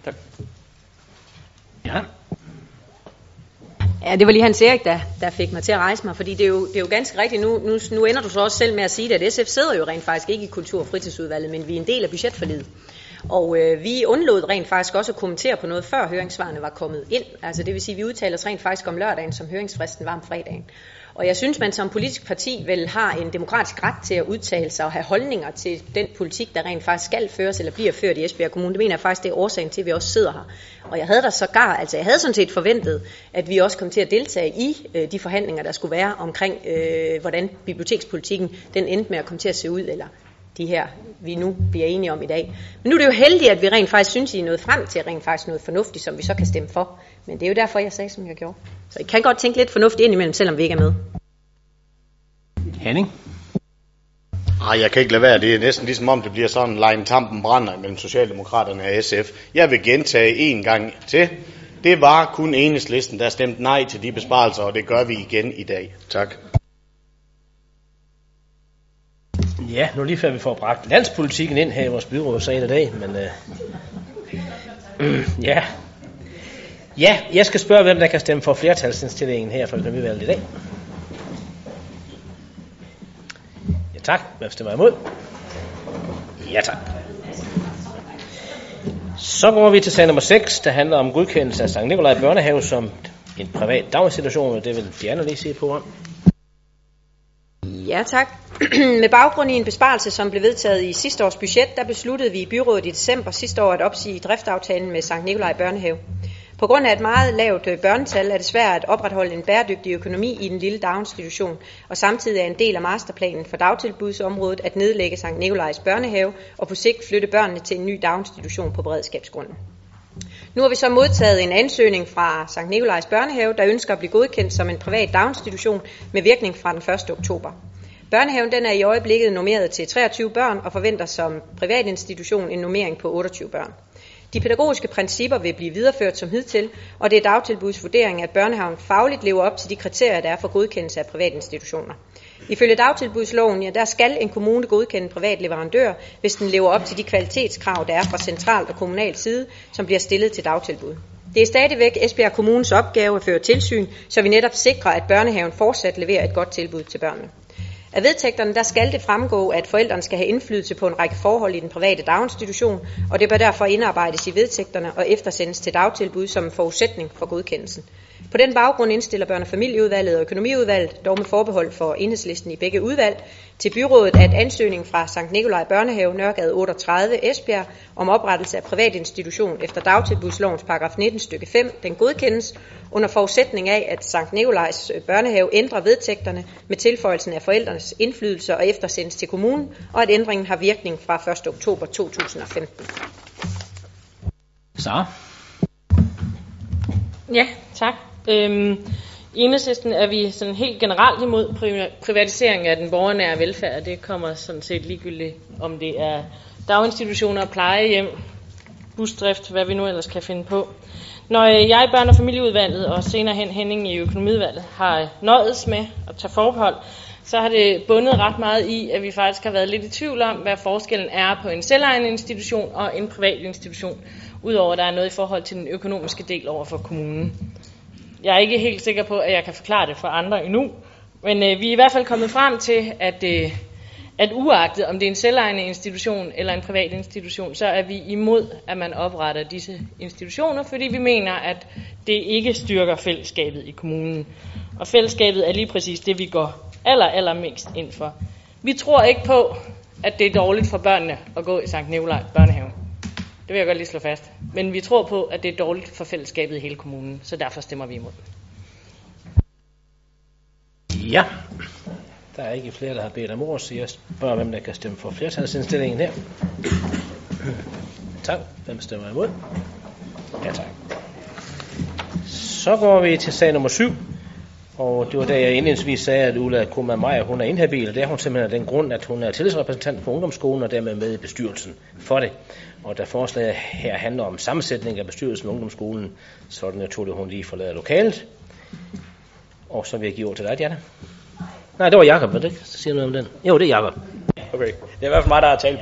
[SPEAKER 7] Tak.
[SPEAKER 1] Ja.
[SPEAKER 3] Ja, det var lige Hans Erik, der, der fik mig til at rejse mig, fordi det er jo, det er jo ganske rigtigt. Nu, nu, nu ender du så også selv med at sige det, at SF sidder jo rent faktisk ikke i Kultur- og Fritidsudvalget, men vi er en del af budgetforlidet. Og øh, vi undlod rent faktisk også at kommentere på noget, før høringssvarene var kommet ind. Altså det vil sige, at vi udtaler os rent faktisk om lørdagen, som høringsfristen var om fredagen. Og jeg synes, man som politisk parti vel har en demokratisk ret til at udtale sig og have holdninger til den politik, der rent faktisk skal føres eller bliver ført i Esbjerg Kommune. Det mener jeg faktisk, det er årsagen til, at vi også sidder her. Og jeg havde da sågar, altså jeg havde sådan set forventet, at vi også kom til at deltage i øh, de forhandlinger, der skulle være omkring, øh, hvordan bibliotekspolitikken den endte med at komme til at se ud, eller de her, vi nu bliver enige om i dag. Men nu er det jo heldigt, at vi rent faktisk synes, I er nået frem til rent faktisk noget fornuftigt, som vi så kan stemme for. Men det er jo derfor, jeg sagde, som jeg gjorde. Så I kan godt tænke lidt fornuftigt ind imellem, selvom vi ikke er med.
[SPEAKER 1] Henning?
[SPEAKER 5] Nej, jeg kan ikke lade være. Det er næsten ligesom om, det bliver sådan, line tampen brænder mellem Socialdemokraterne og SF. Jeg vil gentage en gang til. Det var kun enhedslisten, der stemte nej til de besparelser, og det gør vi igen i dag. Tak.
[SPEAKER 1] Ja, nu lige før vi får bragt landspolitikken ind her i vores byrådssal i dag, men øh, øh, ja. Ja, jeg skal spørge, hvem der kan stemme for flertalsindstillingen her for økonomivalget i dag. Ja tak. Hvem stemmer imod? Ja tak. Så går vi til sag nummer 6, der handler om godkendelse af Sankt Nikolaj Børnehave som en privat daginstitution, og det vil Diana lige se på om.
[SPEAKER 3] Ja, tak. Med baggrund i en besparelse, som blev vedtaget i sidste års budget, der besluttede vi i byrådet i december sidste år at opsige driftaftalen med Sankt Nikolaj Børnehave. På grund af et meget lavt øh, børnetal er det svært at opretholde en bæredygtig økonomi i den lille daginstitution, og samtidig er en del af masterplanen for dagtilbudsområdet at nedlægge Sankt Nikolajs børnehave og på sigt flytte børnene til en ny daginstitution på beredskabsgrunden. Nu har vi så modtaget en ansøgning fra Sankt Nikolajs Børnehave, der ønsker at blive godkendt som en privat daginstitution med virkning fra den 1. oktober. Børnehaven den er i øjeblikket normeret til 23 børn og forventer som privatinstitution en normering på 28 børn. De pædagogiske principper vil blive videreført som hidtil, og det er dagtilbuds vurdering, at børnehaven fagligt lever op til de kriterier, der er for godkendelse af privatinstitutioner. Ifølge dagtilbudsloven, ja, der skal en kommune godkende en privat leverandør, hvis den lever op til de kvalitetskrav, der er fra central og kommunal side, som bliver stillet til dagtilbud. Det er stadigvæk Esbjerg Kommunes opgave at føre tilsyn, så vi netop sikrer, at børnehaven fortsat leverer et godt tilbud til børnene. Af vedtægterne der skal det fremgå, at forældrene skal have indflydelse på en række forhold i den private daginstitution, og det bør derfor indarbejdes i vedtægterne og eftersendes til dagtilbud som en forudsætning for godkendelsen. På den baggrund indstiller børne- og familieudvalget og økonomiudvalget, dog med forbehold for enhedslisten i begge udvalg, til byrådet, at ansøgningen fra Sankt Nikolaj Børnehave Nørregade 38 Esbjerg om oprettelse af privat institution efter dagtilbudslovens paragraf 19 stykke 5, den godkendes under forudsætning af, at Sankt Nikolajs Børnehave ændrer vedtægterne med tilføjelsen af forældrenes indflydelse og eftersendes til kommunen, og at ændringen har virkning fra 1. oktober 2015.
[SPEAKER 1] Så.
[SPEAKER 8] Ja, tak. Øhm, I enhedslisten er vi sådan helt generelt imod privatisering af den borgernære velfærd. Det kommer sådan set ligegyldigt, om det er daginstitutioner, plejehjem, busdrift, hvad vi nu ellers kan finde på. Når øh, jeg i børne- og familieudvalget og senere hen Henning i økonomiudvalget har nøjes med at tage forbehold, så har det bundet ret meget i, at vi faktisk har været lidt i tvivl om, hvad forskellen er på en selvejende institution og en privat institution, udover at der er noget i forhold til den økonomiske del over for kommunen. Jeg er ikke helt sikker på, at jeg kan forklare det for andre endnu, men øh, vi er i hvert fald kommet frem til, at, øh, at uagtet om det er en selvejende institution eller en privat institution, så er vi imod, at man opretter disse institutioner, fordi vi mener, at det ikke styrker fællesskabet i kommunen. Og fællesskabet er lige præcis det, vi går aller, aller mest ind for. Vi tror ikke på, at det er dårligt for børnene at gå i Sankt Nikolaj børnehave. Det vil jeg godt lige slå fast. Men vi tror på, at det er dårligt for fællesskabet i hele kommunen, så derfor stemmer vi imod.
[SPEAKER 1] Ja, der er ikke flere, der har bedt om ord, så jeg spørger, hvem der kan stemme for flertalsindstillingen her. Tak. Hvem stemmer imod? Ja, tak. Så går vi til sag nummer 7. Og det var da jeg indledningsvis sagde, at Ulla Kuma Meyer, hun er inhabil, og det er hun simpelthen af den grund, at hun er tillidsrepræsentant på ungdomsskolen og dermed med i bestyrelsen for det. Og da forslaget her handler om sammensætning af bestyrelsen på ungdomsskolen, så er det naturligt, at hun lige forlader lokalet. Og så vil jeg give ord til dig, Diana. Nej, det var Jacob, men det siger noget om den. Jo, det er Jacob.
[SPEAKER 6] Okay, det er i hvert fald mig, der har talt.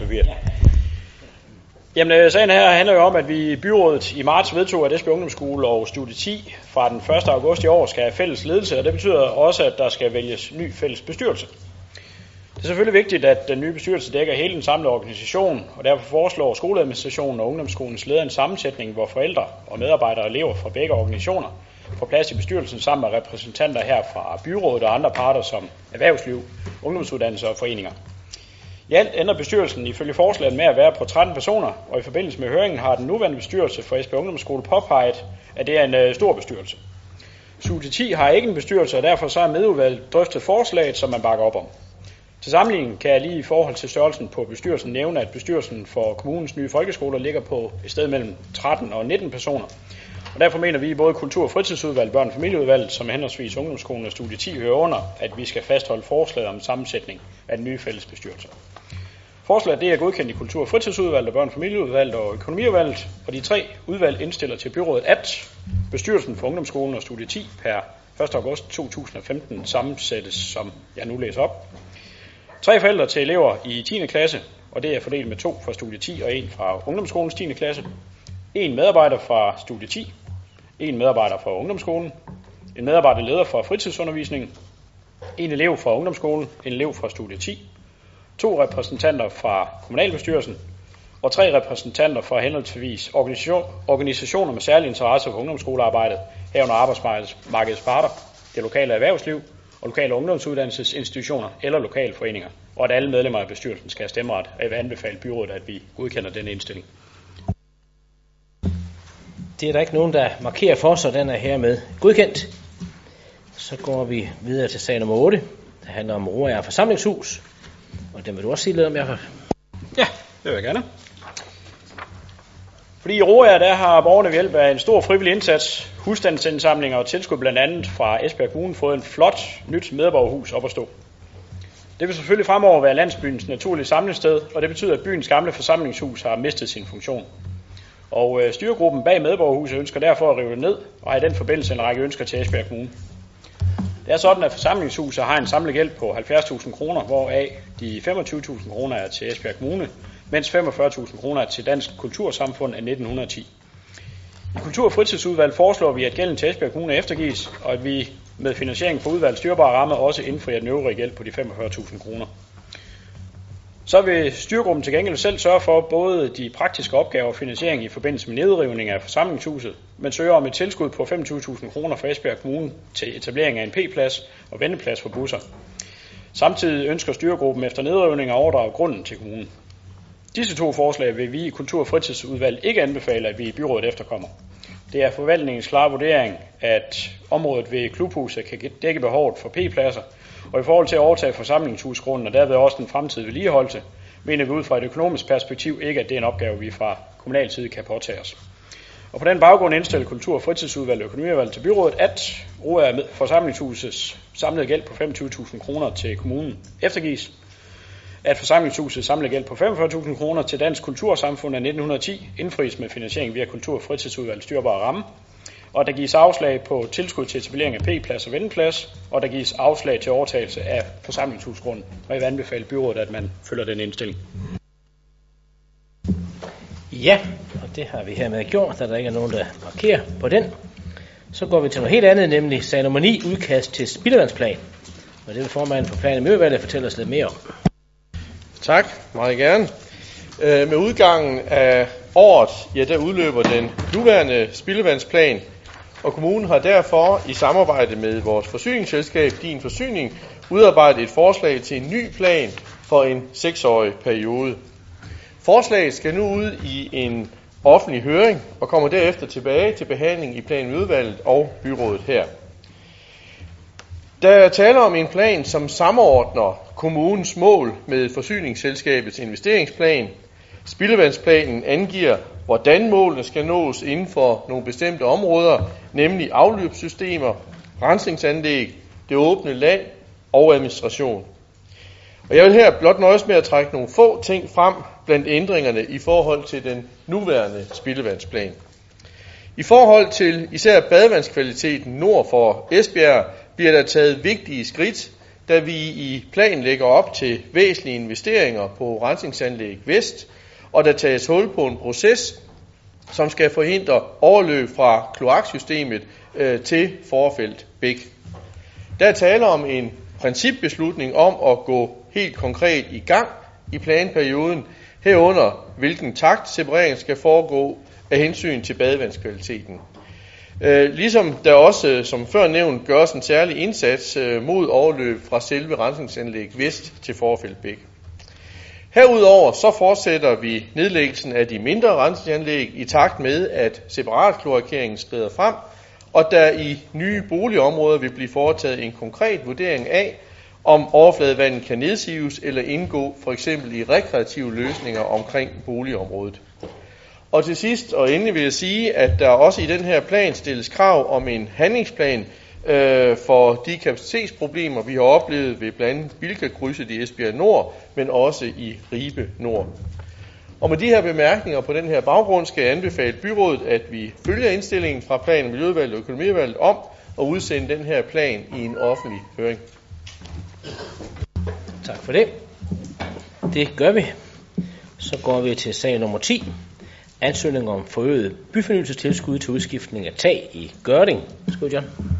[SPEAKER 6] Jamen, øh, sagen her handler jo om, at vi i byrådet i marts vedtog, at Esbjerg Ungdomsskole og Studie 10 fra den 1. august i år skal have fælles ledelse, og det betyder også, at der skal vælges ny fælles bestyrelse. Det er selvfølgelig vigtigt, at den nye bestyrelse dækker hele den samlede organisation, og derfor foreslår skoleadministrationen og ungdomsskolens leder en sammensætning, hvor forældre og medarbejdere og elever fra begge organisationer får plads i bestyrelsen sammen med repræsentanter her fra byrådet og andre parter som erhvervsliv, ungdomsuddannelser og foreninger. I alt ender bestyrelsen ifølge forslaget med at være på 13 personer, og i forbindelse med høringen har den nuværende bestyrelse for Esbjerg Ungdomsskole påpeget, at det er en øh, stor bestyrelse. Studie 10 har ikke en bestyrelse, og derfor så er medudvalget drøftet forslaget, som man bakker op om. Til sammenligning kan jeg lige i forhold til størrelsen på bestyrelsen nævne, at bestyrelsen for kommunens nye folkeskoler ligger på et sted mellem 13 og 19 personer. Og derfor mener vi i både Kultur- og Fritidsudvalg, Børn- og Familieudvalget, som henholdsvis Ungdomsskolen og Studie 10 hører under, at vi skal fastholde forslaget om sammensætning af den nye fælles bestyrelse. Forslaget det er godkendt i Kultur- og Fritidsudvalget, Børn- og Familieudvalget og Økonomiudvalget, og de tre udvalg indstiller til byrådet, at bestyrelsen for Ungdomsskolen og Studie 10 per 1. august 2015 sammensættes, som jeg nu læser op. Tre forældre til elever i 10. klasse, og det er fordelt med to fra Studie 10 og en fra Ungdomsskolens 10. klasse. En medarbejder fra Studie 10, en medarbejder fra Ungdomsskolen, en medarbejderleder fra fritidsundervisningen, en elev fra Ungdomsskolen, en elev fra Studie 10, to repræsentanter fra kommunalbestyrelsen og tre repræsentanter fra henholdsvis organisation, organisationer med særlig interesse for ungdomsskolearbejdet, herunder arbejdsmarkedets parter, det lokale erhvervsliv og lokale ungdomsuddannelsesinstitutioner eller lokale foreninger, og at alle medlemmer af bestyrelsen skal have stemmeret. Og jeg vil anbefale byrådet, at vi godkender den indstilling.
[SPEAKER 1] Det er der ikke nogen, der markerer for, så den er hermed godkendt. Så går vi videre til sag nummer 8, der handler om Roager forsamlingshus. Og den vil du også sige lidt om, Jacob.
[SPEAKER 6] Ja, det vil jeg gerne. Fordi i Roa, der har borgerne ved hjælp af en stor frivillig indsats, husstandsindsamlinger og tilskud blandt andet fra Esbjerg Kommune fået en flot nyt medborgerhus op at stå. Det vil selvfølgelig fremover være landsbyens naturlige samlingssted, og det betyder, at byens gamle forsamlingshus har mistet sin funktion. Og øh, styregruppen bag medborgerhuset ønsker derfor at rive det ned, og har i den forbindelse en række ønsker til Esbjerg Kommune. Det er sådan, at forsamlingshuset har en samlet gæld på 70.000 kroner, hvoraf de 25.000 kroner er til Esbjerg Kommune, mens 45.000 kroner er til Dansk Kultursamfund af 1910. I Kultur- og Fritidsudvalget foreslår vi, at gælden til Esbjerg Kommune eftergives, og at vi med finansiering for udvalgets styrbare ramme også indfrier den øvrige gæld på de 45.000 kroner. Så vil styrgruppen til gengæld selv sørge for både de praktiske opgaver og finansiering i forbindelse med nedrivning af forsamlingshuset, men søger om et tilskud på 25.000 kroner fra Esbjerg Kommune til etablering af en P-plads og vendeplads for busser. Samtidig ønsker styregruppen efter nedrivning at overdrage grunden til kommunen. Disse to forslag vil vi i Kultur- og Fritidsudvalg ikke anbefale, at vi i byrådet efterkommer. Det er forvaltningens klare vurdering, at området ved klubhuset kan dække behovet for P-pladser, og i forhold til at overtage forsamlingshusgrunden og derved også den fremtidige vedligeholdelse, mener vi ud fra et økonomisk perspektiv ikke, at det er en opgave, vi fra kommunal side kan påtage os. Og på den baggrund indstiller Kultur- og Fritidsudvalget og Økonomiudvalget til byrådet, at ROA med forsamlingshusets samlede gæld på 25.000 kroner til kommunen eftergives, at forsamlingshusets samlede gæld på 45.000 kroner til Dansk Kultursamfund af 1910 indfries med finansiering via Kultur- og Fritidsudvalgets styrbare ramme, og der gives afslag på tilskud til etablering af P-plads og vendeplads, og der gives afslag til overtagelse af forsamlingshusgrunden. Og jeg vil anbefale byrådet, at man følger den indstilling.
[SPEAKER 1] Ja, og det har vi hermed gjort, da der ikke er nogen, der markerer på den. Så går vi til noget helt andet, nemlig sag nummer 9, udkast til spildevandsplan. Og det vil formanden for plan- og miljøvalget fortælle os lidt mere om.
[SPEAKER 4] Tak, meget gerne. Øh, med udgangen af året, ja, der udløber den nuværende spildevandsplan, og kommunen har derfor i samarbejde med vores forsyningsselskab, Din Forsyning, udarbejdet et forslag til en ny plan for en seksårig periode. Forslaget skal nu ud i en offentlig høring og kommer derefter tilbage til behandling i planudvalget og byrådet her. Der er tale om en plan, som samordner kommunens mål med forsyningsselskabets investeringsplan. Spildevandsplanen angiver, hvordan målene skal nås inden for nogle bestemte områder, nemlig afløbssystemer, rensningsanlæg, det åbne land og administration. Og jeg vil her blot nøjes med at trække nogle få ting frem blandt ændringerne i forhold til den nuværende spildevandsplan. I forhold til især badevandskvaliteten nord for Esbjerg bliver der taget vigtige skridt, da vi i planen lægger op til væsentlige investeringer på rensningsanlæg vest, og der tages hul på en proces, som skal forhindre overløb fra kloaksystemet øh, til forfelt Bæk. Der er tale om en principbeslutning om at gå helt konkret i gang i planperioden, herunder hvilken takt separeringen skal foregå af hensyn til badevandskvaliteten. Øh, ligesom der også, øh, som før nævnt, gøres en særlig indsats øh, mod overløb fra selve rensningsanlæg vest til Forfældbæk. Herudover så fortsætter vi nedlæggelsen af de mindre rensningsanlæg i takt med, at separatkloakeringen skrider frem, og der i nye boligområder vil blive foretaget en konkret vurdering af, om overfladevandet kan nedsives eller indgå for eksempel i rekreative løsninger omkring boligområdet. Og til sidst og endelig vil jeg sige, at der også i den her plan stilles krav om en handlingsplan øh, for de kapacitetsproblemer, vi har oplevet ved blandt andet Bilka-krydset i Esbjerg Nord, men også i Ribe Nord. Og med de her bemærkninger på den her baggrund skal jeg anbefale byrådet, at vi følger indstillingen fra plan- og miljøvalget og økonomivalget om at udsende den her plan i en offentlig høring.
[SPEAKER 1] Tak for det. Det gør vi. Så går vi til sag nummer 10. Ansøgning om forøget byfornyelsestilskud til udskiftning af tag i Gørding. Skal John.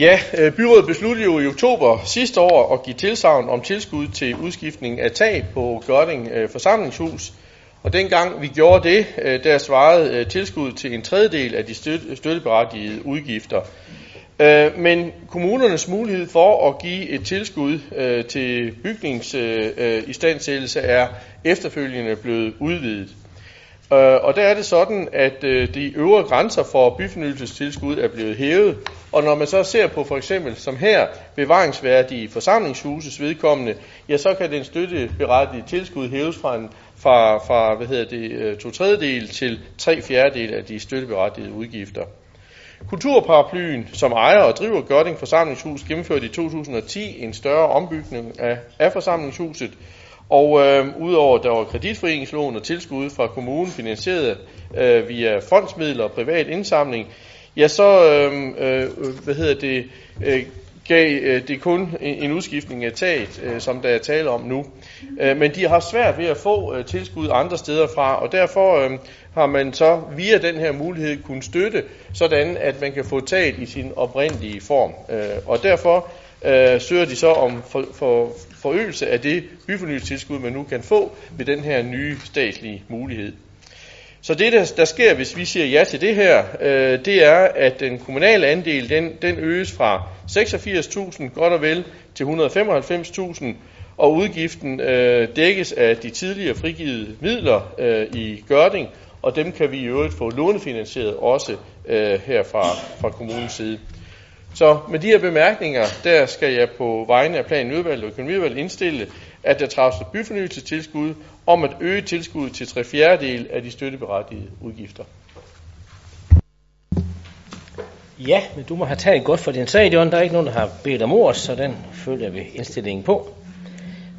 [SPEAKER 4] Ja, øh, byrådet besluttede jo i oktober sidste år at give tilsavn om tilskud til udskiftning af tag på Gørding øh, forsamlingshus. Og dengang vi gjorde det, øh, der svarede tilskud til en tredjedel af de støtteberettigede udgifter. Men kommunernes mulighed for at give et tilskud til bygningsistandsættelse er efterfølgende blevet udvidet. Øh, Og der er det sådan, at øh, de øvre grænser for byfornyelsestilskud er blevet hævet, og når man så ser på for eksempel som her bevaringsværdige forsamlingshuses vedkommende, ja så kan den støtteberettigede tilskud hæves fra, en, fra, fra hvad hedder det, øh, to tredjedel til tre fjerdedel af de støtteberettigede udgifter. Kulturparaplyen, som ejer og driver Gørding Forsamlingshus, gennemførte i 2010 en større ombygning af, af forsamlingshuset, og øh, udover der var kreditforeningslån og tilskud fra kommunen finansieret øh, via fondsmidler og privat indsamling, ja så, øh, øh, hvad hedder det, øh, gav øh, det kun en, en udskiftning af taget, øh, som der er tale om nu. Øh, men de har svært ved at få øh, tilskud andre steder fra, og derfor øh, har man så via den her mulighed kunnet støtte, sådan at man kan få taget i sin oprindelige form. Øh, og derfor øh, søger de så om for, for, forøgelse af det byfornyelsestilskud, man nu kan få ved den her nye statslige mulighed. Så det, der, der sker, hvis vi siger ja til det her, øh, det er, at den kommunale andel, den, den øges fra 86.000 godt og vel til 195.000, og udgiften øh, dækkes af de tidligere frigivet midler øh, i Gørding, og dem kan vi i øvrigt få lånefinansieret også øh, her fra, fra kommunens side. Så med de her bemærkninger, der skal jeg på vegne af planen udvalg og økonomiudvalget indstille, at der træffes byfornyelsestilskud om at øge tilskuddet til tre fjerdedel af de støtteberettigede udgifter.
[SPEAKER 1] Ja, men du må have taget godt for din sag, John. Der er ikke nogen, der har bedt om ord, så den følger vi indstillingen på.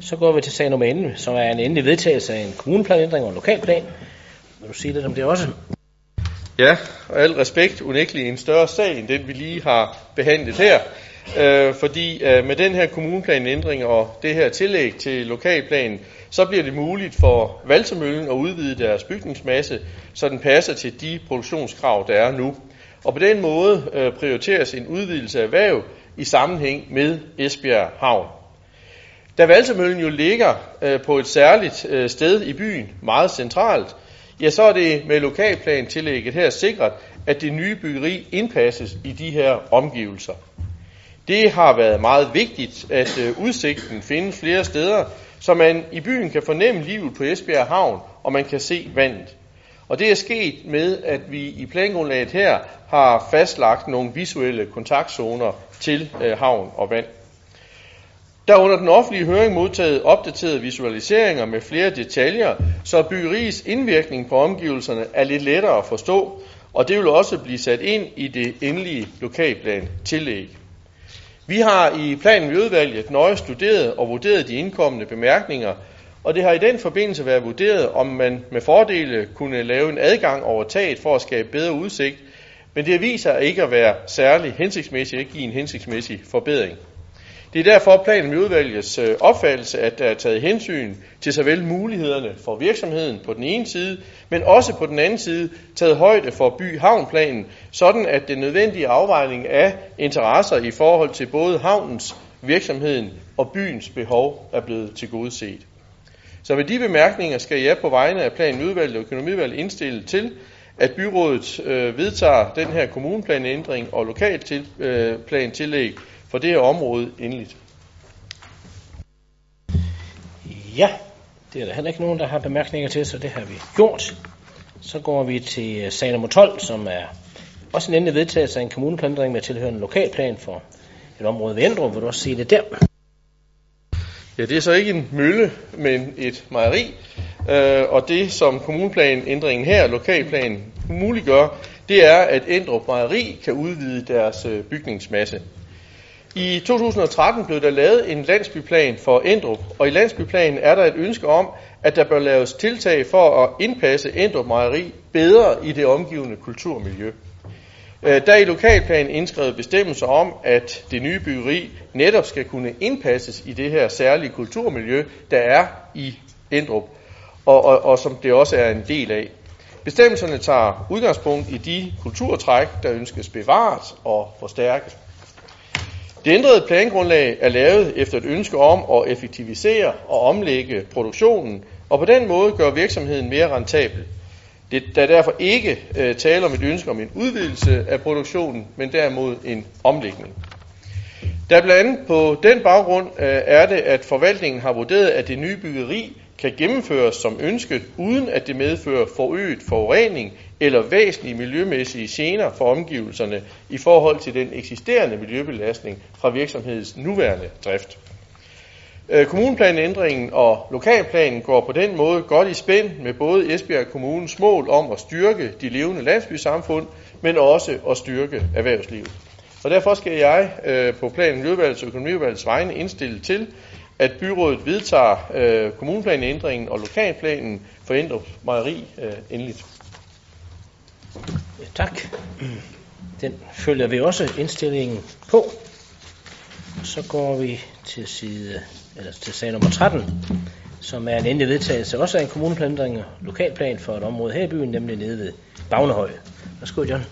[SPEAKER 1] Så går vi til sag nummer 11, som er en endelig vedtagelse af en kommuneplanændring og en lokalplan. Vil du sige lidt om det også?
[SPEAKER 4] Ja, og al respekt unægteligt en større sag end den, vi lige har behandlet her. Øh, fordi øh, med den her kommuneplanændring og det her tillæg til lokalplanen, så bliver det muligt for Valsemøllen at udvide deres bygningsmasse, så den passer til de produktionskrav, der er nu. Og på den måde øh, prioriteres en udvidelse af erhverv i sammenhæng med Esbjerg Havn. Da Valsemøllen jo ligger øh, på et særligt øh, sted i byen, meget centralt, ja, så er det med lokalplan tillægget her sikret, at det nye byggeri indpasses i de her omgivelser. Det har været meget vigtigt, at øh, udsigten findes flere steder, så man i byen kan fornemme livet på Esbjerg Havn, og man kan se vandet. Og det er sket med, at vi i plangrundlaget her har fastlagt nogle visuelle kontaktzoner til øh, havn og vand. Der under den offentlige høring modtaget opdaterede visualiseringer med flere detaljer, så byggeriets indvirkning på omgivelserne er lidt lettere at forstå, og det vil også blive sat ind i det endelige lokalplan tillæg. Vi har i planen ved udvalget nøje studeret og vurderet de indkommende bemærkninger, og det har i den forbindelse været vurderet, om man med fordele kunne lave en adgang over taget for at skabe bedre udsigt, men det viser ikke at være særlig hensigtsmæssigt, at give en hensigtsmæssig forbedring. Det er derfor planen med udvalgets øh, opfattelse, at der er taget hensyn til såvel mulighederne for virksomheden på den ene side, men også på den anden side taget højde for by-havnplanen, sådan at den nødvendige afvejning af interesser i forhold til både havnens, virksomheden og byens behov er blevet tilgodeset. Så med de bemærkninger skal jeg på vegne af planen udvalget og økonomiudvalget indstille til, at byrådet øh, vedtager den her kommuneplanændring og lokalt til, øh, plan tillæg for det område endeligt.
[SPEAKER 1] Ja, det er der heller ikke nogen, der har bemærkninger til, så det har vi gjort. Så går vi til øh, sag nummer 12, som er også en endelig vedtagelse af en kommuneplanændring med tilhørende lokalplan for et område ved Endrup. Vil du også sige det der?
[SPEAKER 4] Ja, det er så ikke en mølle, men et mejeri. Øh, og det, som kommuneplanændringen her, lokalplanen, muliggør, det er, at Endrup Mejeri kan udvide deres øh, bygningsmasse. I 2013 blev der lavet en landsbyplan for Endrup, og i landsbyplanen er der et ønske om, at der bør laves tiltag for at indpasse Endrup Mejeri bedre i det omgivende kulturmiljø. Øh, der er i lokalplanen indskrevet bestemmelser om, at det nye byggeri netop skal kunne indpasses i det her særlige kulturmiljø, der er i Endrup, og, og, og som det også er en del af. Bestemmelserne tager udgangspunkt i de kulturtræk, der ønskes bevaret og forstærket. Det ændrede plangrundlag er lavet efter et ønske om at effektivisere og omlægge produktionen, og på den måde gøre virksomheden mere rentabel. Det, der er derfor ikke øh, tale om et ønske om en udvidelse af produktionen, men derimod en omlægning. Der blandt andet på den baggrund øh, er det, at forvaltningen har vurderet, at det nye byggeri kan gennemføres som ønsket, uden at det medfører forøget forurening eller væsentlige miljømæssige gener for omgivelserne i forhold til den eksisterende miljøbelastning fra virksomhedens nuværende drift. Øh, kommuneplanændringen og lokalplanen går på den måde godt i spænd med både Esbjerg Kommunes mål om at styrke de levende landsbysamfund, men også at styrke erhvervslivet. Og derfor skal jeg øh, på planen Miljøvalgets og økonomivalgets vegne indstille til, at byrådet vedtager øh, kommuneplanændringen og lokalplanen for Endrup Mejeri øh, endeligt.
[SPEAKER 1] Tak. Den følger vi også indstillingen på. Så går vi til side eller til sag nummer 13, som er en endelig vedtagelse også af en kommuneplanændring og lokalplan for et område her i byen, nemlig nede ved Bagnehøj. Værsgo, John.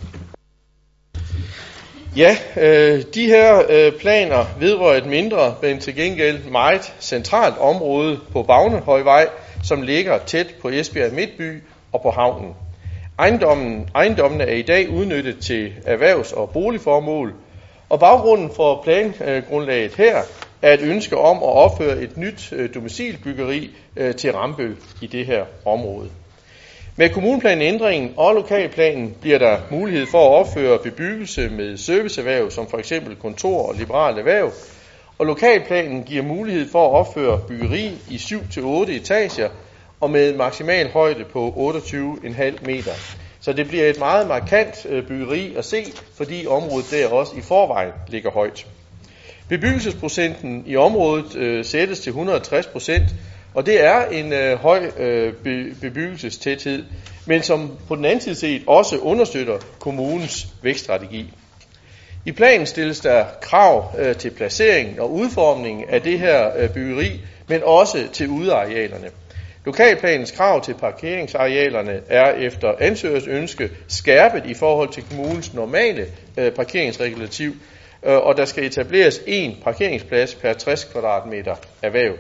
[SPEAKER 4] Ja, øh, de her øh, planer vedrører et mindre, men til gengæld meget centralt område på Bagnehøjvej, som ligger tæt på Esbjerg Midtby og på havnen. Ejendommen, ejendommene er i dag udnyttet til erhvervs- og boligformål, og baggrunden for plangrundlaget her er et ønske om at opføre et nyt øh, domicilbyggeri øh, til Rambø i det her område. Med kommuneplanændringen og lokalplanen bliver der mulighed for at opføre bebyggelse med serviceerhverv, som for eksempel kontor og liberale erhverv, og lokalplanen giver mulighed for at opføre byggeri i 7-8 etager og med en maksimal højde på 28,5 meter. Så det bliver et meget markant øh, byggeri at se, fordi området der også i forvejen ligger højt. Bebyggelsesprocenten i området øh, sættes til 160 procent, Og det er en øh, høj øh, be, bebyggelsestæthed, men som på den anden side set også understøtter kommunens vækststrategi. I planen stilles der krav øh, til placering og udformning af det her øh, byggeri, men også til udearealerne. Lokalplanens krav til parkeringsarealerne er efter ansøgers ønske skærpet i forhold til kommunens normale øh, parkeringsregulativ, øh, og der skal etableres én parkeringsplads per 60 kvadratmeter erhverv.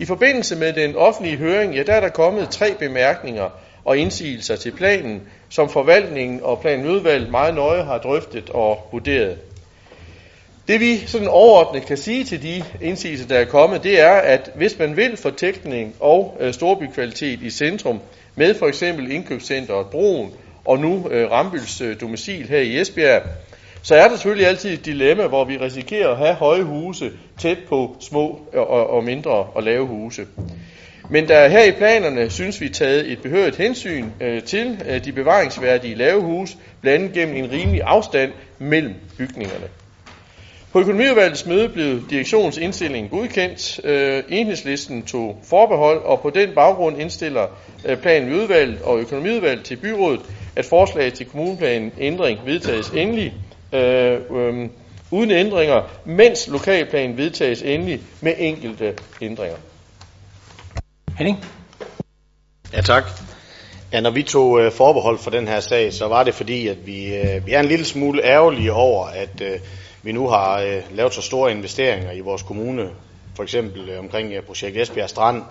[SPEAKER 4] I forbindelse med den offentlige høring, ja, der er der kommet tre bemærkninger og indsigelser til planen, som forvaltningen og planudvalget meget nøje har drøftet og vurderet. Det vi sådan overordnet kan sige til de indsigelser, der er kommet, det er, at hvis man vil fortækning og øh, storbykvalitet i centrum, med for eksempel indkøbscenteret Broen og nu øh, Rambyls øh, domicil her i Esbjerg, så er der selvfølgelig altid et dilemma, hvor vi risikerer at have høje huse tæt på små og, og mindre og lave huse. Men der er her i planerne, synes vi, taget et behørigt hensyn øh, til øh, de bevaringsværdige lave huse, blandt andet gennem en rimelig afstand mellem bygningerne. På økonomiudvalgets møde blev direktionens indstilling godkendt. Øh, enhedslisten tog forbehold, og på den baggrund indstiller øh, planen i udvalget og økonomiudvalget til byrådet, at forslaget til kommuneplanen ændring vedtages endelig, øh, øh, uden ændringer, mens lokalplanen vedtages endelig med enkelte ændringer.
[SPEAKER 1] Henning?
[SPEAKER 5] Ja, tak. Ja, når vi tog øh, forbehold for den her sag, så var det fordi, at vi, øh, vi er en lille smule ærgerlige over, at øh, vi nu har øh, lavet så store investeringer i vores kommune, for eksempel øh, omkring øh, projekt Esbjerg Strand,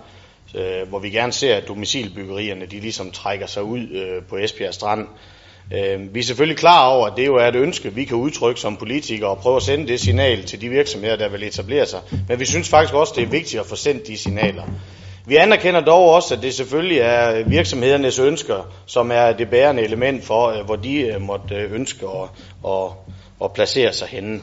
[SPEAKER 5] øh, hvor vi gerne ser, at domicilbyggerierne de ligesom trækker sig ud øh, på Esbjerg Strand. Øh, vi er selvfølgelig klar over, at det jo er et ønske, vi kan udtrykke som politikere og prøve at sende det signal til de virksomheder, der vil etablere sig. Men vi synes faktisk også, det er vigtigt at få sendt de signaler. Vi anerkender dog også, at det selvfølgelig er virksomhedernes ønsker, som er det bærende element for, øh, hvor de øh, måtte øh, ønske at, at, at placere sig henne.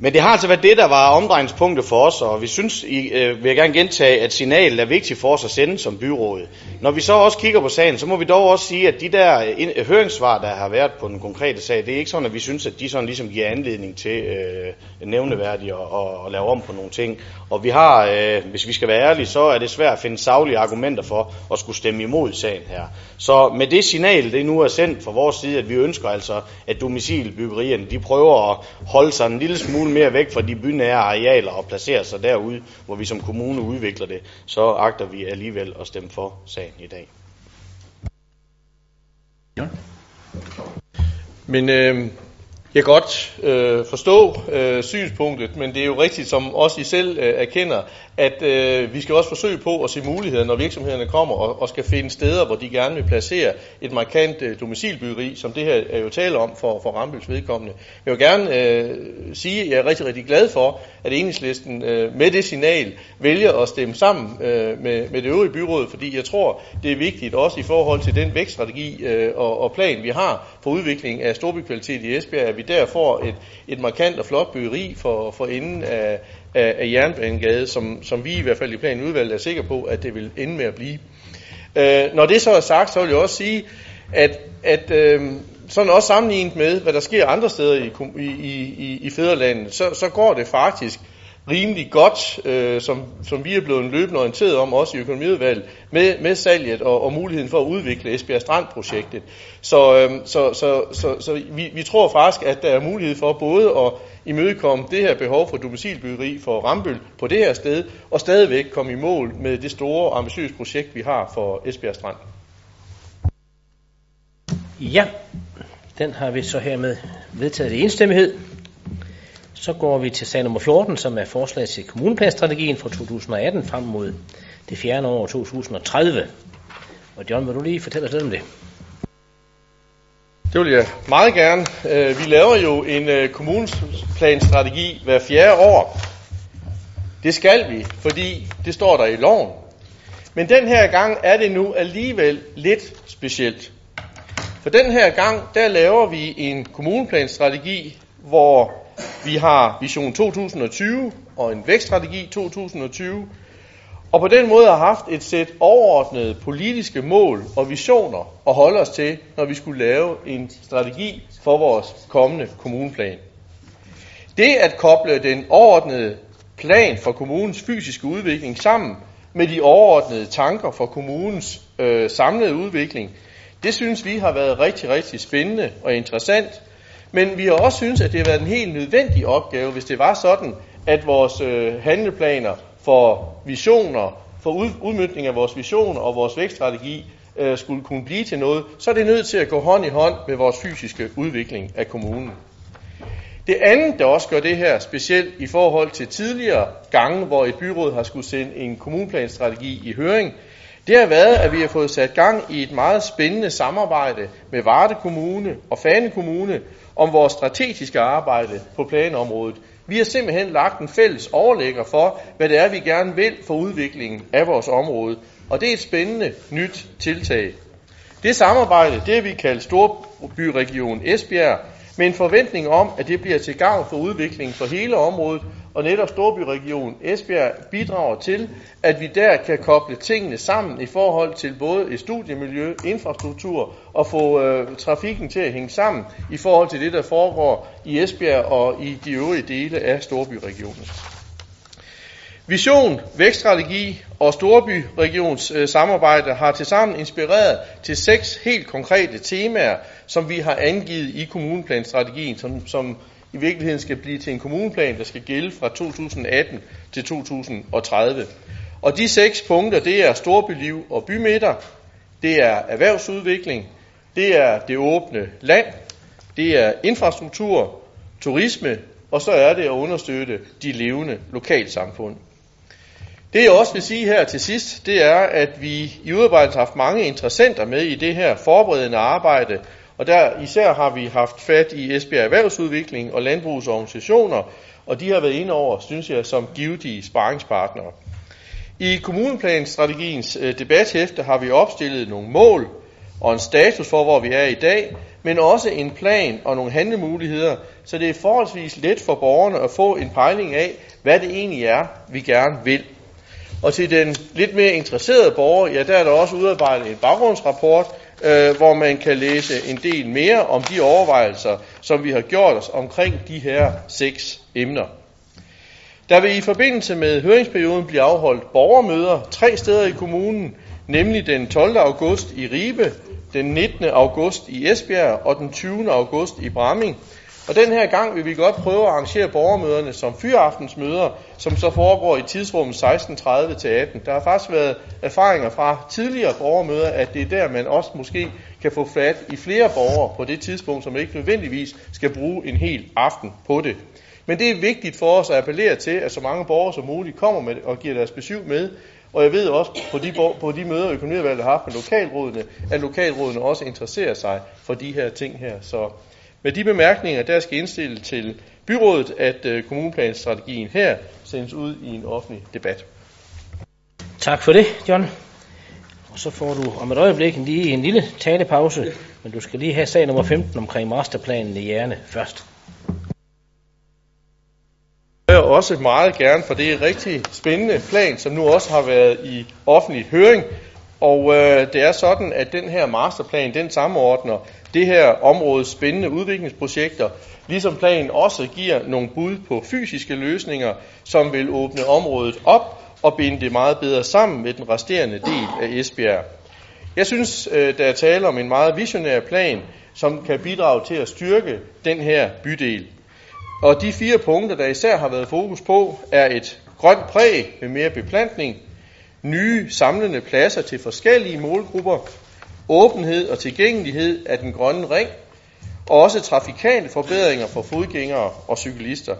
[SPEAKER 5] Men det har altså været det, der var omdrejningspunktet for os, og vi synes, I, øh, vil jeg gerne gentage, at signalet er vigtigt for os at sende som byråd. Når vi så også kigger på sagen, så må vi dog også sige, at de der øh, ind, høringssvar, der har været på den konkrete sag, det er ikke sådan, at vi synes, at de sådan ligesom giver anledning til øh, nævneværdigt at, at lave om på nogle ting. Og vi har, øh, hvis vi skal være ærlige, så er det svært at finde savlige argumenter for at skulle stemme imod sagen her. Så med det signal, det nu er sendt fra vores side, at vi ønsker altså, at domicilbyggerierne, de prøver at holde sig en lille smule mere væk fra de bynære arealer og placere sig derude, hvor vi som kommune udvikler det, så agter vi alligevel at stemme for sagen i dag.
[SPEAKER 4] Men øh, jeg kan godt øh, forstå øh, synspunktet, men det er jo rigtigt, som også I selv øh, erkender, at øh, vi skal også forsøge på at se muligheder, når virksomhederne kommer og, og skal finde steder, hvor de gerne vil placere et markant øh, domicilbyggeri, som det her er jo tale om for, for Rambøls vedkommende. Jeg vil gerne øh, sige, at jeg er rigtig, rigtig glad for, at enhedslisten øh, med det signal vælger at stemme sammen øh, med, med det øvrige byråd, fordi jeg tror, det er vigtigt også i forhold til den vækststrategi øh, og, og plan, vi har for udvikling af storbykvalitet i Esbjerg, at vi der får et, et markant og flot byggeri for, for enden af, af, af Jernbanegade, som, som vi i hvert fald i planen udvalget er sikre på, at det vil ende med at blive. Øh, når det så er sagt, så vil jeg også sige, at, at øh, sådan også sammenlignet med, hvad der sker andre steder i, i, i, i fædrelandet, så, så går det faktisk rimelig godt, øh, som, som vi er blevet løbende orienteret om, også i økonomiudvalget, med, med salget og, og muligheden for at udvikle Esbjerg Strand-projektet. Så, øh, så, så, så, så vi, vi tror faktisk, at der er mulighed for både at imødekomme det her behov for domicilbyggeri for Rambøl på det her sted, og stadigvæk komme i mål med det store ambitiøse projekt, vi har for Esbjerg Strand.
[SPEAKER 1] Ja, den har vi så hermed vedtaget i enstemmighed. Så går vi til sag nummer 14, som er forslag til kommuneplanstrategien fra 2018 frem mod det fjerde år 2030. Og John, vil du lige fortælle os lidt om det?
[SPEAKER 4] Det vil jeg meget gerne. Øh, vi laver jo en øh, kommuneplanstrategi hver fjerde år. Det skal vi, fordi det står der i loven. Men den her gang er det nu alligevel lidt specielt. For den her gang, der laver vi en kommuneplanstrategi, hvor vi har Vision 2020 og en vækststrategi 2020, og på den måde har haft et sæt overordnede politiske mål og visioner at holde os til, når vi skulle lave en strategi for vores kommende kommuneplan. Det at koble den overordnede plan for kommunens fysiske udvikling sammen med de overordnede tanker for kommunens øh, samlede udvikling, det synes vi har været rigtig, rigtig spændende og interessant. Men vi har også synes, at det har været en helt nødvendig opgave, hvis det var sådan, at vores øh, handleplaner for visioner, for ud, udmyndning af vores visioner og vores vækststrategi øh, skulle kunne blive til noget, så er det nødt til at gå hånd i hånd med vores fysiske udvikling af kommunen. Det andet, der også gør det her specielt i forhold til tidligere gange, hvor et byråd har skulle sende en kommuneplanstrategi i høring, det har været, at vi har fået sat gang i et meget spændende samarbejde med Varde Kommune og Fane Kommune om vores strategiske arbejde på planområdet. Vi har simpelthen lagt en fælles overlægger for, hvad det er, vi gerne vil for udviklingen af vores område. Og det er et spændende nyt tiltag. Det samarbejde, det har vi kaldt Storbyregion Esbjerg, med en forventning om, at det bliver til gavn for udviklingen for hele området, og netop Storbyregion Esbjerg bidrager til, at vi der kan koble tingene sammen i forhold til både et studiemiljø, infrastruktur og få øh, trafikken til at hænge sammen i forhold til det, der foregår i Esbjerg og i de øvrige dele af Storbyregionen. Vision, vækststrategi og Storbyregions øh, samarbejde har tilsammen inspireret til seks helt konkrete temaer, som vi har angivet i kommuneplanstrategien, som, som i virkeligheden skal blive til en kommuneplan, der skal gælde fra 2018 til 2030. Og de seks punkter, det er storbyliv og bymidter, det er erhvervsudvikling, det er det åbne land, det er infrastruktur, turisme, og så er det at understøtte de levende lokalsamfund. Det jeg også vil sige her til sidst, det er, at vi i udarbejdelsen har haft mange interessenter med i det her forberedende arbejde, og der især har vi haft fat i Esbjerg Erhvervsudvikling og landbrugsorganisationer, og de har været inde over, synes jeg, som givetige sparringspartnere. I kommuneplanstrategiens øh, debathæfte har vi opstillet nogle mål og en status for, hvor vi er i dag, men også en plan og nogle handlemuligheder, så det er forholdsvis let for borgerne at få en pejling af, hvad det egentlig er, vi gerne vil. Og til den lidt mere interesserede borger, ja, der er der også udarbejdet en baggrundsrapport, øh, hvor man kan læse en del mere om de overvejelser, som vi har gjort os omkring de her seks emner. Der vil i forbindelse med høringsperioden blive afholdt borgermøder tre steder i kommunen, nemlig den 12. august i Ribe, den 19. august i Esbjerg og den 20. august i Bramming. Og den her gang vil vi godt prøve at arrangere borgermøderne som fyraftensmøder, som så foregår i tidsrummet 16.30 til 18. Der har faktisk været erfaringer fra tidligere borgermøder, at det er der, man også måske kan få fat i flere borgere på det tidspunkt, som ikke nødvendigvis skal bruge en hel aften på det. Men det er vigtigt for os at appellere til, at så mange borgere som muligt kommer med og giver deres besøg med. Og jeg ved også på de, på de møder, økonomiudvalget har haft med lokalrådene, at lokalrådene også interesserer sig for de her ting her. Så med de bemærkninger, der skal indstille til byrådet, at øh, kommuneplanstrategien her sendes ud i en offentlig debat.
[SPEAKER 1] Tak for det, John. Og så får du om et øjeblik lige en lille talepause, men du skal lige have sag nummer 15 omkring masterplanen i hjerne først.
[SPEAKER 4] Jeg også meget gerne, for det er en rigtig spændende plan, som nu også har været i offentlig høring. Og øh, det er sådan, at den her masterplan, den samordner det her områdes spændende udviklingsprojekter, ligesom planen også giver nogle bud på fysiske løsninger, som vil åbne området op og binde det meget bedre sammen med den resterende del af Esbjerg. Jeg synes, øh, der er tale om en meget visionær plan, som kan bidrage til at styrke den her bydel. Og de fire punkter, der især har været fokus på, er et grønt præg med mere beplantning, nye samlende pladser til forskellige målgrupper, åbenhed og tilgængelighed af den grønne ring, og også trafikale forbedringer for fodgængere og cyklister.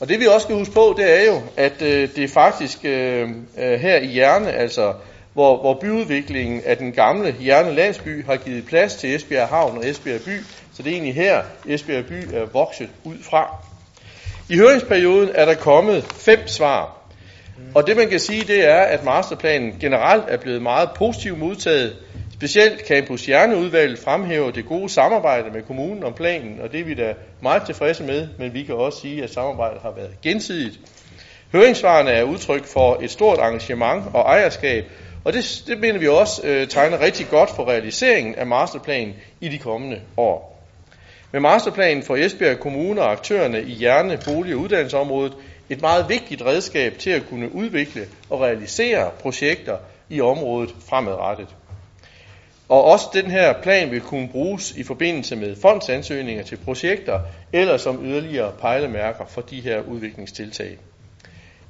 [SPEAKER 4] Og det vi også skal huske på, det er jo, at øh, det er faktisk øh, øh her i Hjerne, altså hvor, hvor byudviklingen af den gamle Hjerne landsby har givet plads til Esbjerg Havn og Esbjerg by, så det er egentlig her, Esbjerg by er vokset ud fra. I høringsperioden er der kommet fem svar, og det man kan sige, det er, at masterplanen generelt er blevet meget positivt modtaget Specielt Campus Hjerneudvalget fremhæver det gode samarbejde med kommunen om planen, og det er vi da meget tilfredse med, men vi kan også sige, at samarbejdet har været gensidigt. Høringssvarene er udtryk for et stort engagement og ejerskab, og det, det mener vi også øh, tegner rigtig godt for realiseringen af masterplanen i de kommende år. Med masterplanen for Esbjerg Kommune og aktørerne i Hjerne, Bolig- og Uddannelsesområdet et meget vigtigt redskab til at kunne udvikle og realisere projekter i området fremadrettet. Og også den her plan vil kunne bruges i forbindelse med fondsansøgninger til projekter eller som yderligere pejlemærker for de her udviklingstiltag.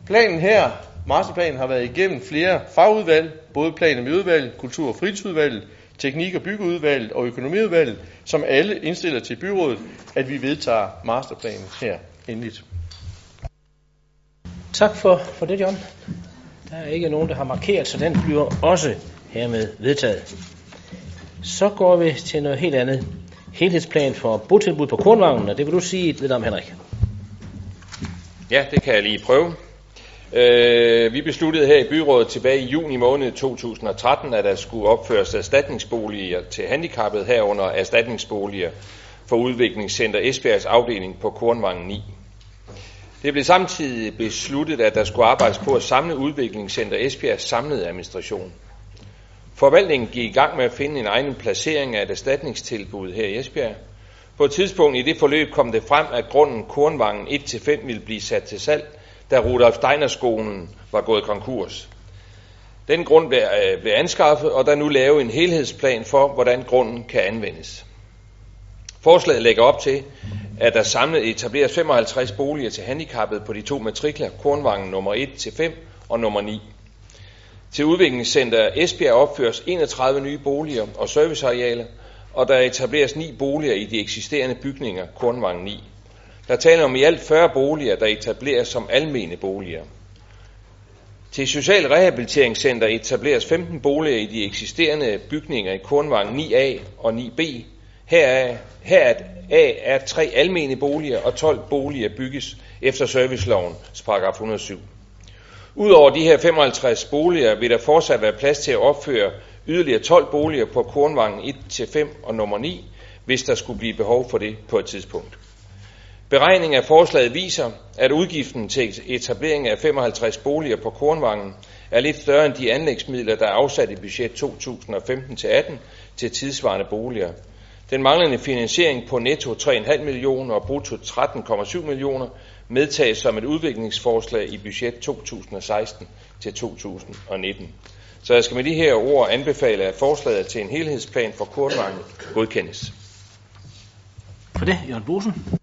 [SPEAKER 4] Planen her, masterplanen, har været igennem flere fagudvalg, både plan- og miljøudvalget, kultur- og fritidsudvalget, teknik- og byggeudvalget og økonomiudvalget, som alle indstiller til byrådet, at vi vedtager masterplanen her endeligt.
[SPEAKER 1] Tak for, for det, John. Der er ikke nogen, der har markeret, så den bliver også hermed vedtaget. Så går vi til noget helt andet. Helhedsplan for botilbud på Kornvangen, og det vil du sige lidt om, Henrik.
[SPEAKER 9] Ja, det kan jeg lige prøve. Øh, vi besluttede her i byrådet tilbage i juni måned 2013, at der skulle opføres erstatningsboliger til handicappede herunder erstatningsboliger for udviklingscenter Esbjergs afdeling på Kornvangen 9. Det blev samtidig besluttet, at der skulle arbejdes på at samle udviklingscenter Esbjergs samlede administration. Forvaltningen gik i gang med at finde en egen placering af et erstatningstilbud her i Esbjerg. På et tidspunkt i det forløb kom det frem, at grunden Kornvangen 1-5 ville blive sat til salg, da Rudolf Steiner-skolen var gået konkurs. Den grund blev, øh, blev anskaffet, og der er nu lavet en helhedsplan for, hvordan grunden kan anvendes. Forslaget lægger op til, at der samlet etableres 55 boliger til handicappede på de to matrikler, Kornvangen nummer 1-5 og nummer 9. Til udviklingscenter Esbjerg opføres 31 nye boliger og servicearealer, og der etableres ni boliger i de eksisterende bygninger, Kornvang 9. Der taler om i alt 40 boliger, der etableres som almene boliger. Til Social Rehabiliteringscenter etableres 15 boliger i de eksisterende bygninger i Kornvang 9A og 9B. Heraf, heraf er tre almene boliger og 12 boliger bygges efter servicelovens paragraf 107. Udover de her 55 boliger vil der fortsat være plads til at opføre yderligere 12 boliger på Kornvangen 1-5 og nummer 9, hvis der skulle blive behov for det på et tidspunkt. Beregning af forslaget viser, at udgiften til etablering af 55 boliger på Kornvangen er lidt større end de anlægsmidler, der er afsat i budget 2015-18 til tidsvarende boliger. Den manglende finansiering på netto 3,5 millioner og brutto 13,7 millioner medtages som et udviklingsforslag i budget 2016 til 2019. Så jeg skal med de her ord anbefale, at forslaget til en helhedsplan for Kornvangen godkendes.
[SPEAKER 1] For det, Jørgen Bosen.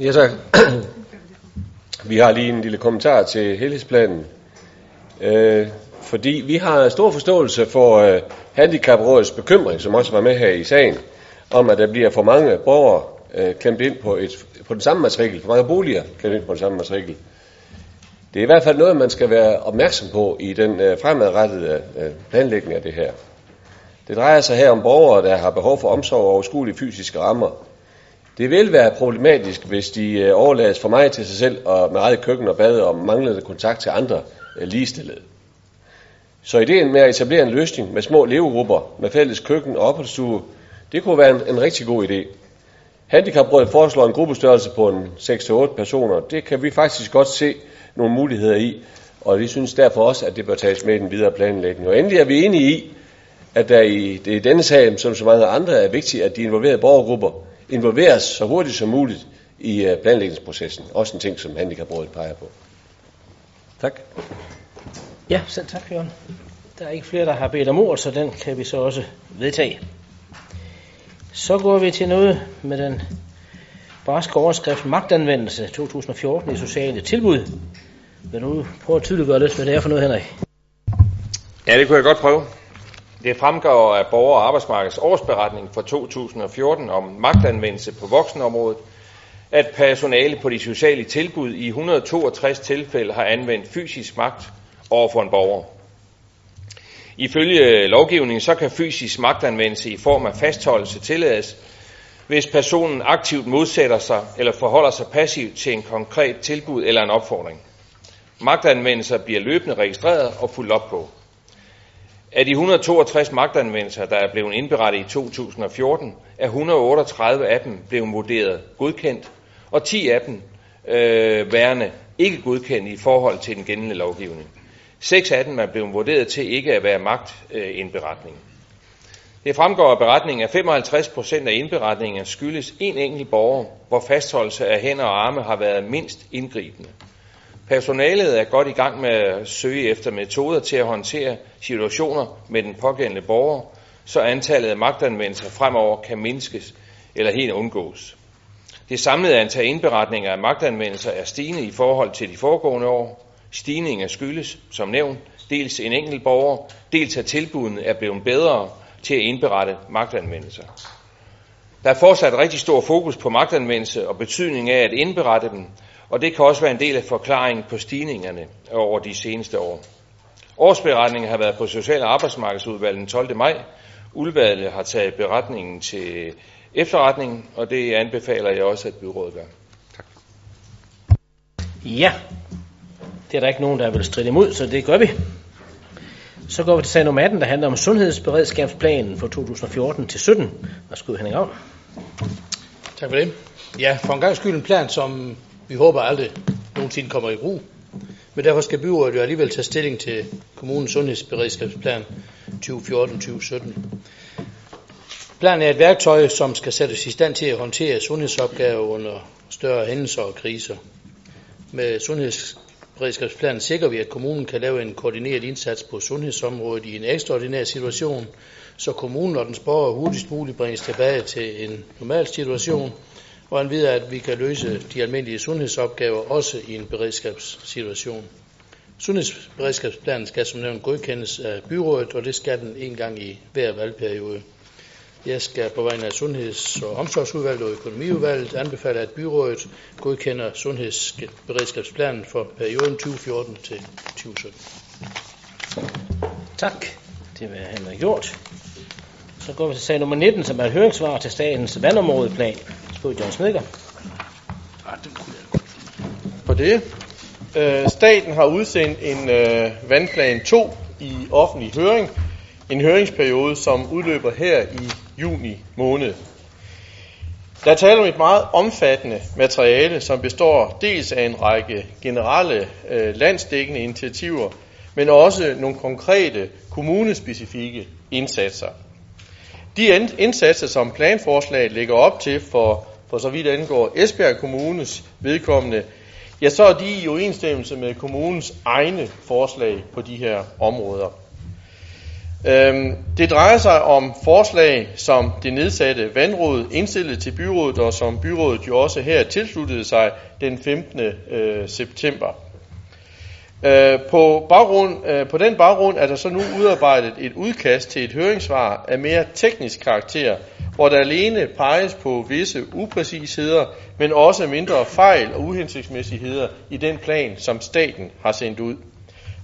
[SPEAKER 10] Ja, tak. Vi har lige en lille kommentar til helhedsplanen. Øh, fordi vi har stor forståelse for øh, Handicaprådets bekymring, som også var med her i sagen, om at der bliver for mange borgere øh, klemt ind på, et, på den samme matrikel, for mange boliger klemt ind på den samme matrikel. Det er i hvert fald noget, man skal være opmærksom på i den øh, fremadrettede øh, planlægning af det her. Det drejer sig her om borgere, der har behov for omsorg og overskuelige fysiske rammer, det vil være problematisk, hvis de øh, overlades for meget til sig selv og med eget køkken og bad og manglende kontakt til andre øh, ligestillede. Så ideen med at etablere en løsning med små levegrupper med fælles køkken og opholdsstue, det kunne være en, en rigtig god idé. Handicaprådet foreslår en gruppestørrelse på en 6-8 personer. Det kan vi faktisk godt se nogle muligheder i, og vi synes derfor også, at det bør tages med i den videre planlægning. Og endelig er vi enige i, at der i, det i denne sag, som så mange andre, er vigtigt, at de involverede borgergrupper involveres så hurtigt som muligt i øh, planlægningsprocessen. Også en ting, som Handicaprådet peger på. Tak.
[SPEAKER 1] Ja, selv tak, Jørgen. Der er ikke flere, der har bedt om ord, så den kan vi så også vedtage. Så går vi til noget med den barske overskrift Magtanvendelse 2014 i sociale tilbud. Vil du prøve at tydeliggøre lidt, hvad det er for noget, Henrik?
[SPEAKER 9] Ja, det kunne jeg godt prøve. Det fremgår af Borger- og Arbejdsmarkedets årsberetning for 2014 om magtanvendelse på voksenområdet, at personale på de sociale tilbud i 162 tilfælde har anvendt fysisk magt over for en borger. Ifølge øh, lovgivningen så kan fysisk magtanvendelse i form af fastholdelse tillades, hvis personen aktivt modsætter sig eller forholder sig passivt til en konkret tilbud eller en opfordring. Magtanvendelser bliver løbende registreret og fuldt op på. Af de 162 magtanvendelser, der er blevet indberettet i 2014, er 138 af dem blevet vurderet godkendt, og 10 af dem øh, værende ikke godkendt i forhold til den gældende lovgivning. Seks af dem er blevet vurderet til ikke at være magtindberetning. Øh, Det fremgår af beretningen, at 55 procent af indberetningerne skyldes en enkelt borger, hvor fastholdelse af hænder og arme har været mindst indgribende. Personalet er godt i gang med at søge efter metoder til at håndtere situationer med den pågældende borger, så antallet af magtanvendelser fremover kan mindskes eller helt undgås. Det samlede antal indberetninger af magtanvendelser er stigende i forhold til de foregående år. Stigningen skyldes, som nævnt, dels en enkelt borger, dels at tilbudene er blevet bedre til at indberette magtanvendelser. Der er fortsat rigtig stor fokus på magtanvendelse og betydning af at indberette dem, og det kan også være en del af forklaringen på stigningerne over de seneste år. Årsberetningen har været på Social- og Arbejdsmarkedsudvalget den 12. maj. Udvalget har taget beretningen til efterretning, og det anbefaler jeg også, at byrådet gør. Tak.
[SPEAKER 1] Ja, det er der ikke nogen, der vil stride imod, så det gør vi. Så går vi til sag nummer 18, der handler om sundhedsberedskabsplanen for 2014 til 17. Værsgo, Henning Ravn.
[SPEAKER 11] Tak for det. Ja, for en gang skyld en plan, som vi håber aldrig nogensinde kommer i brug. Men derfor skal byrådet jo alligevel tage stilling til kommunens sundhedsberedskabsplan 2014-2017. Planen er et værktøj, som skal sættes i stand til at håndtere sundhedsopgaver under større hændelser og kriser. Med sundheds Beredskabsplanen sikrer vi, at kommunen kan lave en koordineret indsats på sundhedsområdet i en ekstraordinær situation, så kommunen og dens borgere hurtigst muligt bringes tilbage til en normal situation, og anvider, at vi kan løse de almindelige sundhedsopgaver også i en beredskabssituation. Sundhedsberedskabsplanen skal som nævnt godkendes af byrådet, og det skal den en gang i hver valgperiode. Jeg skal på vegne af Sundheds- og Omsorgsudvalget og Økonomiudvalget anbefale, at byrådet godkender sundhedsberedskabsplanen for perioden 2014 til 2017.
[SPEAKER 1] Tak. Det vil han have gjort. Så går vi til sag nummer 19, som er et høringssvar til statens vandområdeplan. Spørg John Smedger.
[SPEAKER 4] For det. Øh, staten har udsendt en øh, vandplan 2 i offentlig høring. En høringsperiode, som udløber her i juni måned. Der er tale om et meget omfattende materiale, som består dels af en række generelle øh, landsdækkende initiativer, men også nogle konkrete kommunespecifikke indsatser. De indsatser, som planforslaget lægger op til for, for så vidt angår Esbjerg Kommunes vedkommende, ja, så er de i overensstemmelse med kommunens egne forslag på de her områder. Øhm, det drejer sig om forslag, som det nedsatte vandråd indstillede til byrådet, og som byrådet jo også her tilsluttede sig den 15. Øh, september. Øh, på, baggrund, øh, på den baggrund er der så nu udarbejdet et udkast til et høringssvar af mere teknisk karakter, hvor der alene peges på visse upræcisheder, men også mindre fejl og uhensigtsmæssigheder i den plan, som staten har sendt ud.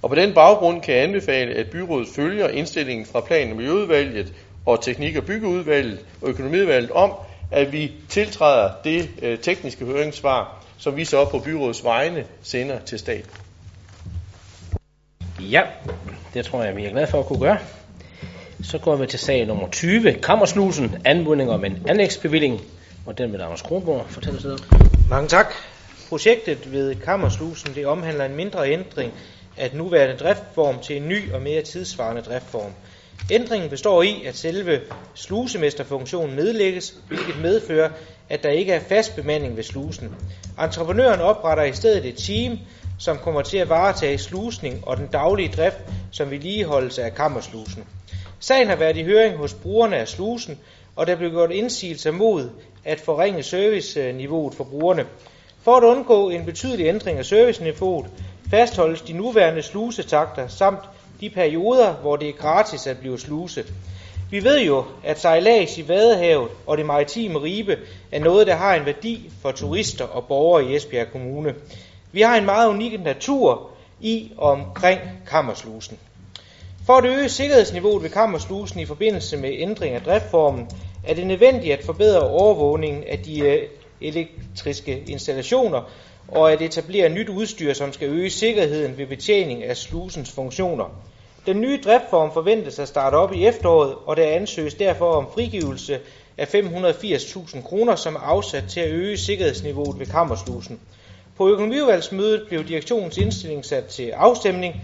[SPEAKER 4] Og på den baggrund kan jeg anbefale, at byrådet følger indstillingen fra plan- og miljøudvalget og teknik- og byggeudvalget og økonomiudvalget om, at vi tiltræder det øh, tekniske høringssvar, som vi så på byrådets vegne sender til staten.
[SPEAKER 1] Ja, det tror jeg, vi er glade for at kunne gøre. Så går vi til sag nummer 20, Kammerslusen, anmodning om en anlægsbevilling, og den vil Anders Kronborg fortælle os.
[SPEAKER 12] Mange tak. Projektet ved Kammerslusen det omhandler en mindre ændring af den nuværende driftform til en ny og mere tidsvarende driftform. Ændringen består i, at selve slusemesterfunktionen nedlægges, hvilket medfører, at der ikke er fast bemanding ved slusen. Entreprenøren opretter i stedet et team, som kommer til at varetage slusning og den daglige drift som vedligeholdelse af kammerslusen. Sagen har været i høring hos brugerne af slusen, og der blev gjort indsigelser mod at forringe serviceniveauet for brugerne. For at undgå en betydelig ændring af serviceniveauet, fastholdes de nuværende slusetakter samt de perioder, hvor det er gratis at blive sluse. Vi ved jo, at sejlads i Vadehavet og det maritime Ribe er noget, der har en værdi for turister og borgere i Esbjerg Kommune. Vi har en meget unik natur i og omkring Kammerslusen. For at øge sikkerhedsniveauet ved Kammerslusen i forbindelse med ændring af driftformen, er det nødvendigt at forbedre overvågningen af de øh, elektriske installationer og at etablere nyt udstyr, som skal øge sikkerheden ved betjening af slusens funktioner. Den nye driftform forventes at starte op i efteråret, og der ansøges derfor om frigivelse af 580.000 kroner, som er afsat til at øge sikkerhedsniveauet ved Kammerslusen. På økonomiudvalgsmødet blev direktionens indstilling sat til afstemning.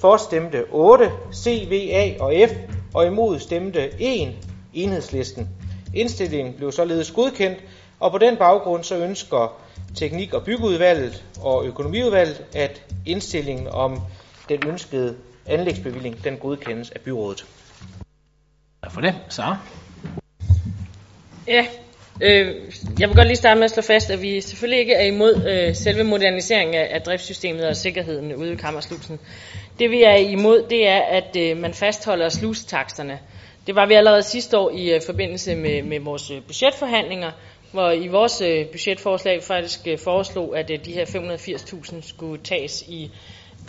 [SPEAKER 12] For stemte 8, CVA og F, og imod stemte 1, enhedslisten. Indstillingen blev således godkendt, og på den baggrund så ønsker Teknik- og Byggeudvalget og Økonomiudvalget, at indstillingen om den ønskede anlægsbevilling, den godkendes af byrådet.
[SPEAKER 1] Tak for det. Sara?
[SPEAKER 8] Ja, øh, jeg vil godt lige starte med at slå fast, at vi selvfølgelig ikke er imod øh, selve moderniseringen af, af driftssystemet og sikkerheden ude i Kammerslusen. Det vi er imod, det er, at øh, man fastholder slusetaksterne. Det var vi allerede sidste år i øh, forbindelse med, med vores øh, budgetforhandlinger, hvor i vores øh, budgetforslag faktisk øh, foreslog, at øh, de her 580.000 skulle tages i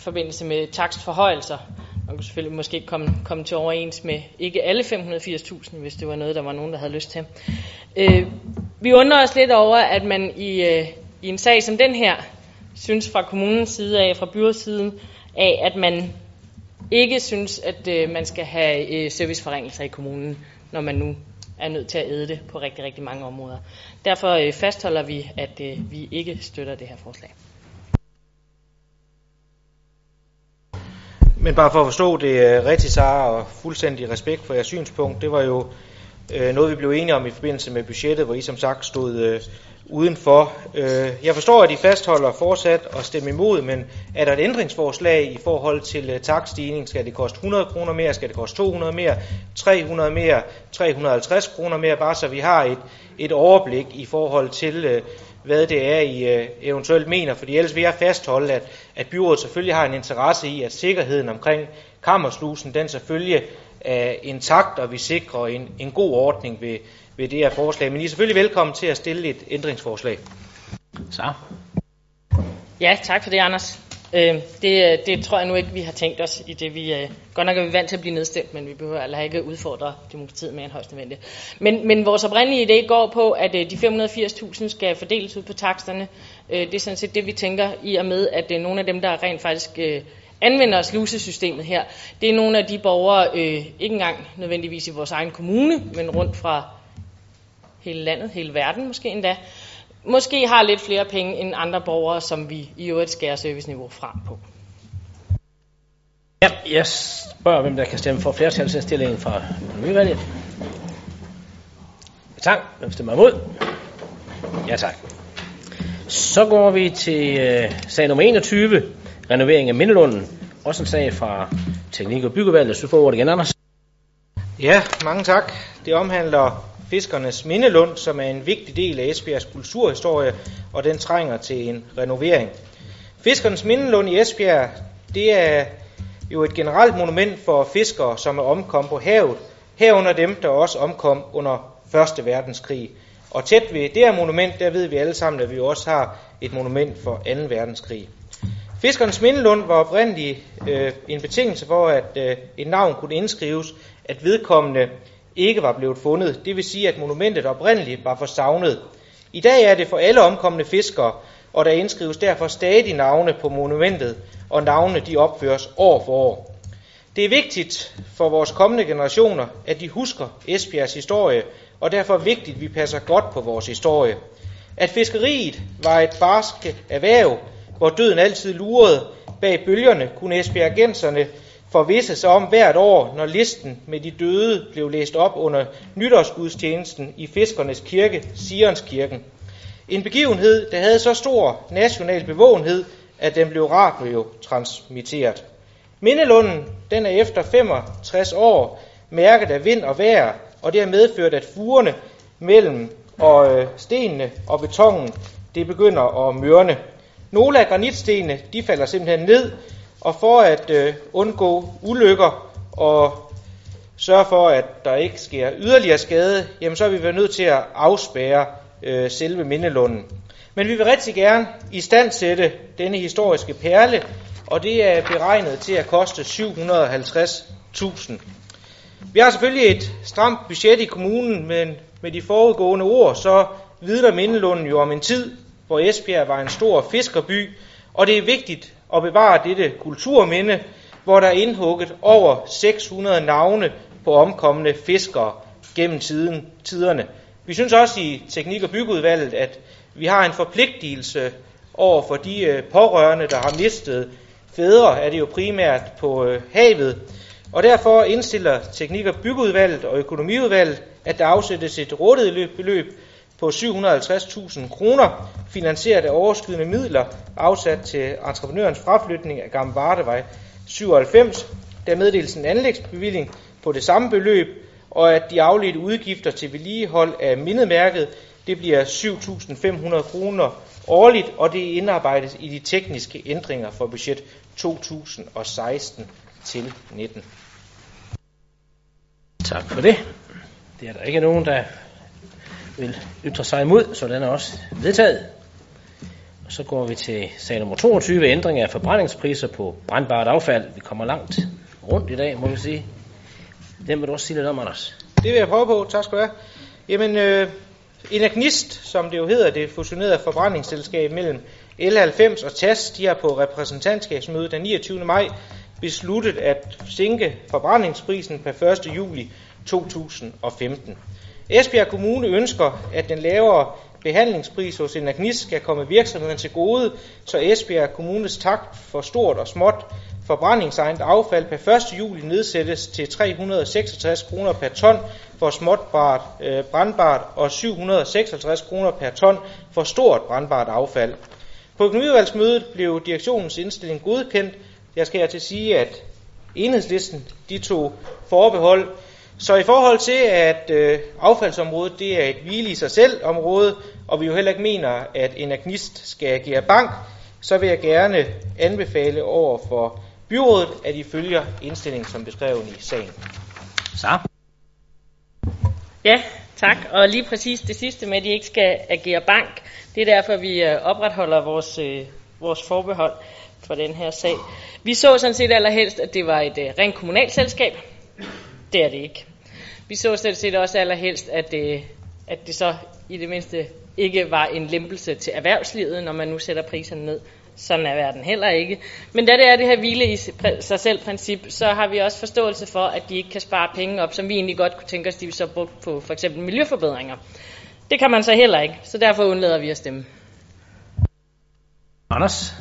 [SPEAKER 8] forbindelse med takstforhøjelser. Man kunne selvfølgelig måske komme, komme til overens med ikke alle 580.000, hvis det var noget, der var nogen, der havde lyst til. Øh, vi undrer os lidt over, at man i, øh, i en sag som den her, synes fra kommunens side af, fra byrådssiden af, at man ikke synes, at øh, man skal have øh, serviceforringelser i kommunen, når man nu er nødt til at æde det på rigtig, rigtig mange områder. Derfor øh, fastholder vi, at øh, vi ikke støtter det her forslag.
[SPEAKER 12] Men bare for at forstå det øh, rigtigt, Sara, og fuldstændig respekt for jeres synspunkt, det var jo øh, noget, vi blev enige om i forbindelse med budgettet, hvor I som sagt stod øh, udenfor. Øh, jeg forstår, at I fastholder fortsat at stemme imod, men er der et ændringsforslag i forhold til øh, takstigning? Skal det koste 100 kroner mere? Skal det koste 200 mere? 300 mere? 350 kroner mere? Bare så vi har et, et overblik i forhold til, øh, hvad det er, I øh, eventuelt mener. Fordi ellers vil jeg fastholde, at, at byrådet selvfølgelig har en interesse i, at sikkerheden omkring kammerslusen, den selvfølgelig er intakt, og vi sikrer en, en god ordning ved, ved det her forslag. Men I er selvfølgelig velkommen til at stille et ændringsforslag.
[SPEAKER 1] Så.
[SPEAKER 8] Ja, tak for det, Anders. Øh, det, det tror jeg nu ikke, vi har tænkt os i det. Vi øh, godt nok er vi vant til at blive nedstemt, men vi behøver altså ikke udfordre demokratiet mere end højst nødvendigt. Men, men vores oprindelige idé går på, at øh, de 580.000 skal fordeles ud på taksterne. Øh, det er sådan set det, vi tænker i og med, at øh, nogle af dem, der rent faktisk øh, anvender slusesystemet her, det er nogle af de borgere, øh, ikke engang nødvendigvis i vores egen kommune, men rundt fra hele landet, hele verden måske endda, måske har lidt flere penge end andre borgere, som vi i øvrigt skærer serviceniveau fra på.
[SPEAKER 1] Ja, jeg spørger, hvem der kan stemme for flertalsindstillingen fra økonomivalget. Tak. Hvem stemmer imod? Ja, tak. Så går vi til øh, sag nummer 21, renovering af Mindelunden. Også en sag fra Teknik- og Byggevalget. Så får ordet igen, Anders.
[SPEAKER 12] Ja, mange tak. Det omhandler Fiskernes Mindelund, som er en vigtig del af Esbjergs kulturhistorie, og den trænger til en renovering. Fiskernes Mindelund i Esbjerg, det er jo et generelt monument for fiskere, som er omkommet på havet, herunder dem, der også omkom under 1. verdenskrig. Og tæt ved det her monument, der ved vi alle sammen, at vi også har et monument for 2. verdenskrig. Fiskernes Mindelund var oprindeligt øh, en betingelse for, at øh, et navn kunne indskrives, at vedkommende ikke var blevet fundet. Det vil sige, at monumentet oprindeligt var for savnet. I dag er det for alle omkomne fiskere, og der indskrives derfor stadig navne på monumentet, og navnene de opføres år for år. Det er vigtigt for vores kommende generationer, at de husker Esbjergs historie, og derfor er vigtigt, at vi passer godt på vores historie. At fiskeriet var et barsk erhverv, hvor døden altid lurede bag bølgerne, kunne esbjergenserne forvisse sig om hvert år, når listen med de døde blev læst op under nytårsgudstjenesten i Fiskernes Kirke, Sionskirken. En begivenhed, der havde så stor national bevågenhed, at den blev radiotransmitteret. Mindelunden den er efter 65 år mærket af vind og vejr, og det har medført, at fugerne mellem og øh, stenene og betongen det begynder at mørne. Nogle af granitstenene de falder simpelthen ned, og for at øh, undgå ulykker og sørge for, at der ikke sker yderligere skade, jamen så er vi været nødt til at afspære øh, selve mindelunden. Men vi vil rigtig gerne i stand sætte denne historiske perle, og det er beregnet til at koste 750.000. Vi har selvfølgelig et stramt budget i kommunen, men med de foregående ord, så vidner Mindelunden jo om en tid, hvor Esbjerg var en stor fiskerby, og det er vigtigt at bevare dette kulturminde, hvor der er indhugget over 600 navne på omkommende fiskere gennem tiden, tiderne. Vi synes også i Teknik- og Byggeudvalget, at vi har en forpligtelse over for de øh, pårørende, der har mistet fædre, er det jo primært på øh, havet. Og derfor indstiller Teknik- og Byggeudvalget og Økonomiudvalget, at der afsættes et rådighedsbeløb på 750.000 kroner, finansieret af overskydende midler, afsat til entreprenørens fraflytning af Gamle Vardevej 97. Der meddeles en anlægsbevilling på det samme beløb, og at de afledte udgifter til vedligehold af mindemærket, det bliver 7.500 kroner årligt, og det indarbejdes i de tekniske ændringer for budget 2016 til 19.
[SPEAKER 1] Tak for det. Det er der ikke nogen, der vil ytre sig imod, så den er også vedtaget. Og så går vi til sag nummer 22, ændring af forbrændingspriser på brandbart affald. Vi kommer langt rundt i dag, må vi sige. Den vil du også sige lidt om, Anders.
[SPEAKER 12] Det vil jeg prøve på. Tak skal du have. Jamen, øh, Enagnist, som det jo hedder, det fusionerede forbrændingsselskab mellem L90 og TAS, de har på repræsentantskabsmødet den 29. maj besluttet at sænke forbrændingsprisen per 1. juli 2015. Esbjerg Kommune ønsker, at den lavere behandlingspris hos Enagnist skal komme virksomheden til gode, så Esbjerg Kommunes takt for stort og småt forbrændingsegnet affald per 1. juli nedsættes til 366 kroner per ton for småtbart øh, brandbart og 756 kroner per ton for stort brandbart affald. På økonomiudvalgsmødet blev direktionens indstilling godkendt. Jeg skal her til sige, at enhedslisten de tog forbehold. Så i forhold til, at øh, affaldsområdet det er et hvile i sig selv område, og vi jo heller ikke mener, at en agnist skal agere bank, så vil jeg gerne anbefale over for byrådet, at I følger indstillingen som beskrevet i sagen.
[SPEAKER 1] Så.
[SPEAKER 8] Ja, tak. Og lige præcis det sidste med, at de ikke skal agere bank, det er derfor, vi øh, opretholder vores, øh, vores forbehold for den her sag. Vi så sådan set allerhelst, at det var et øh, rent kommunalt selskab. Det er det ikke. Vi så sådan set også allerhelst, at det, at det så i det mindste ikke var en lempelse til erhvervslivet, når man nu sætter priserne ned. Sådan er verden heller ikke. Men da det er det her hvile i sig selv princip, så har vi også forståelse for, at de ikke kan spare penge op, som vi egentlig godt kunne tænke os, de så brugt på for eksempel miljøforbedringer. Det kan man så heller ikke, så derfor undlader vi at stemme.
[SPEAKER 1] Anders?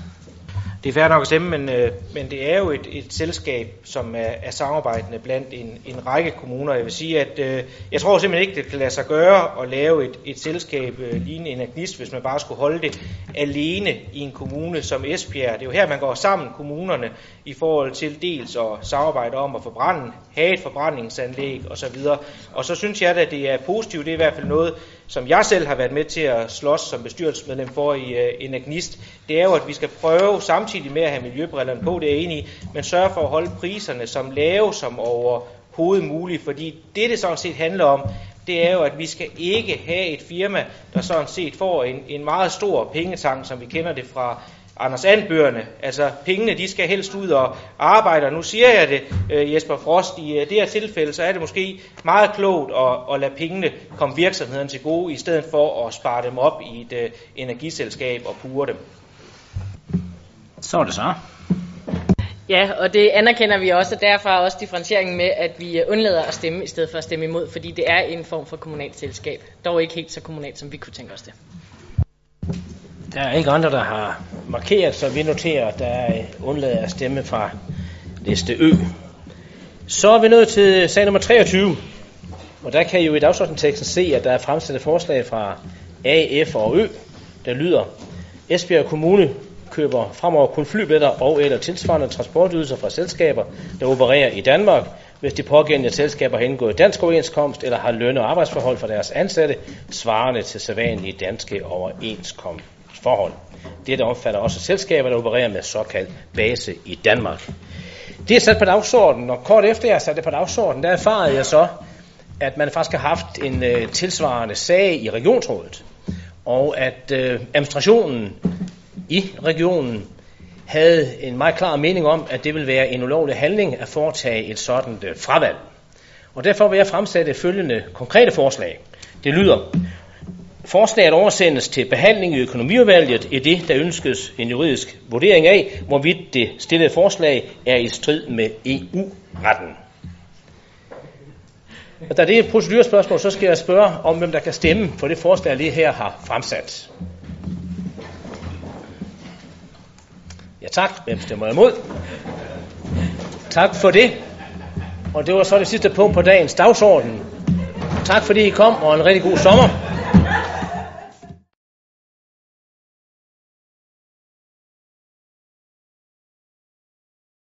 [SPEAKER 12] Det er fair nok at stemme, men, øh, men det er jo et, et selskab, som er, er samarbejdende blandt en, en række kommuner. Jeg vil sige, at øh, jeg tror simpelthen ikke, det kan lade sig gøre at lave et, et selskab øh, lignende en agnist, hvis man bare skulle holde det alene i en kommune som Esbjerg. Det er jo her, man går sammen kommunerne i forhold til dels at samarbejde om at forbrænde, have et forbrændingsanlæg osv. Og så synes jeg at det er positivt. Det er i hvert fald noget, som jeg selv har været med til at slås som bestyrelsesmedlem for i øh, en. Det er jo, at vi skal prøve samtidig med at have miljøbrillerne på, det er jeg enig i, men sørge for at holde priserne som lave som overhovedet muligt, fordi det, det sådan set handler om, det er jo, at vi skal ikke have et firma, der sådan set får en, en meget stor pengetang, som vi kender det fra Anders Andbøgerne. Altså, pengene, de skal helst ud og arbejde. Og nu siger jeg det, øh, Jesper Frost, i øh, det her tilfælde, så er det måske meget klogt at, at lade pengene komme virksomheden til gode, i stedet for at spare dem op i et uh, energiselskab og pure dem.
[SPEAKER 1] Så er det så.
[SPEAKER 8] Ja, og det anerkender vi også, og derfor er også differentieringen med, at vi undlader at stemme, i stedet for at stemme imod, fordi det er en form for kommunalt selskab. Dog ikke helt så kommunalt, som vi kunne tænke os det.
[SPEAKER 1] Der er ikke andre, der har markeret, så vi noterer, at der er undladet at stemme fra liste Ø. Så er vi nået til sag nummer 23. Og der kan I jo i dagsordensteksten se, at der er fremsat et forslag fra A, F og Ø, der lyder, Esbjerg Kommune køber fremover kun flybilletter og eller tilsvarende transportydelser fra selskaber, der opererer i Danmark, hvis de pågældende selskaber har indgået dansk overenskomst eller har løn- og arbejdsforhold for deres ansatte, svarende til sædvanlige danske forhold. Dette omfatter også selskaber, der opererer med såkaldt base i Danmark. Det er sat på dagsordenen, og kort efter jeg satte det på dagsordenen, der erfarede jeg så, at man faktisk har haft en øh, tilsvarende sag i regionsrådet, og at øh, administrationen i regionen havde en meget klar mening om, at det ville være en ulovlig handling at foretage et sådan øh, fravalg. Og derfor vil jeg fremsætte følgende konkrete forslag. Det lyder, forslaget oversendes til behandling i økonomiudvalget i det, der ønskes en juridisk vurdering af, hvorvidt det stillede forslag er i strid med EU-retten. Og da det er et procedurspørgsmål, så skal jeg spørge om, hvem der kan stemme for det forslag, jeg lige her har fremsat. Ja tak. Hvem stemmer imod? Tak for det. Og det var så det sidste punkt på dagens dagsorden. tak fordi I kom, og en rigtig god sommer.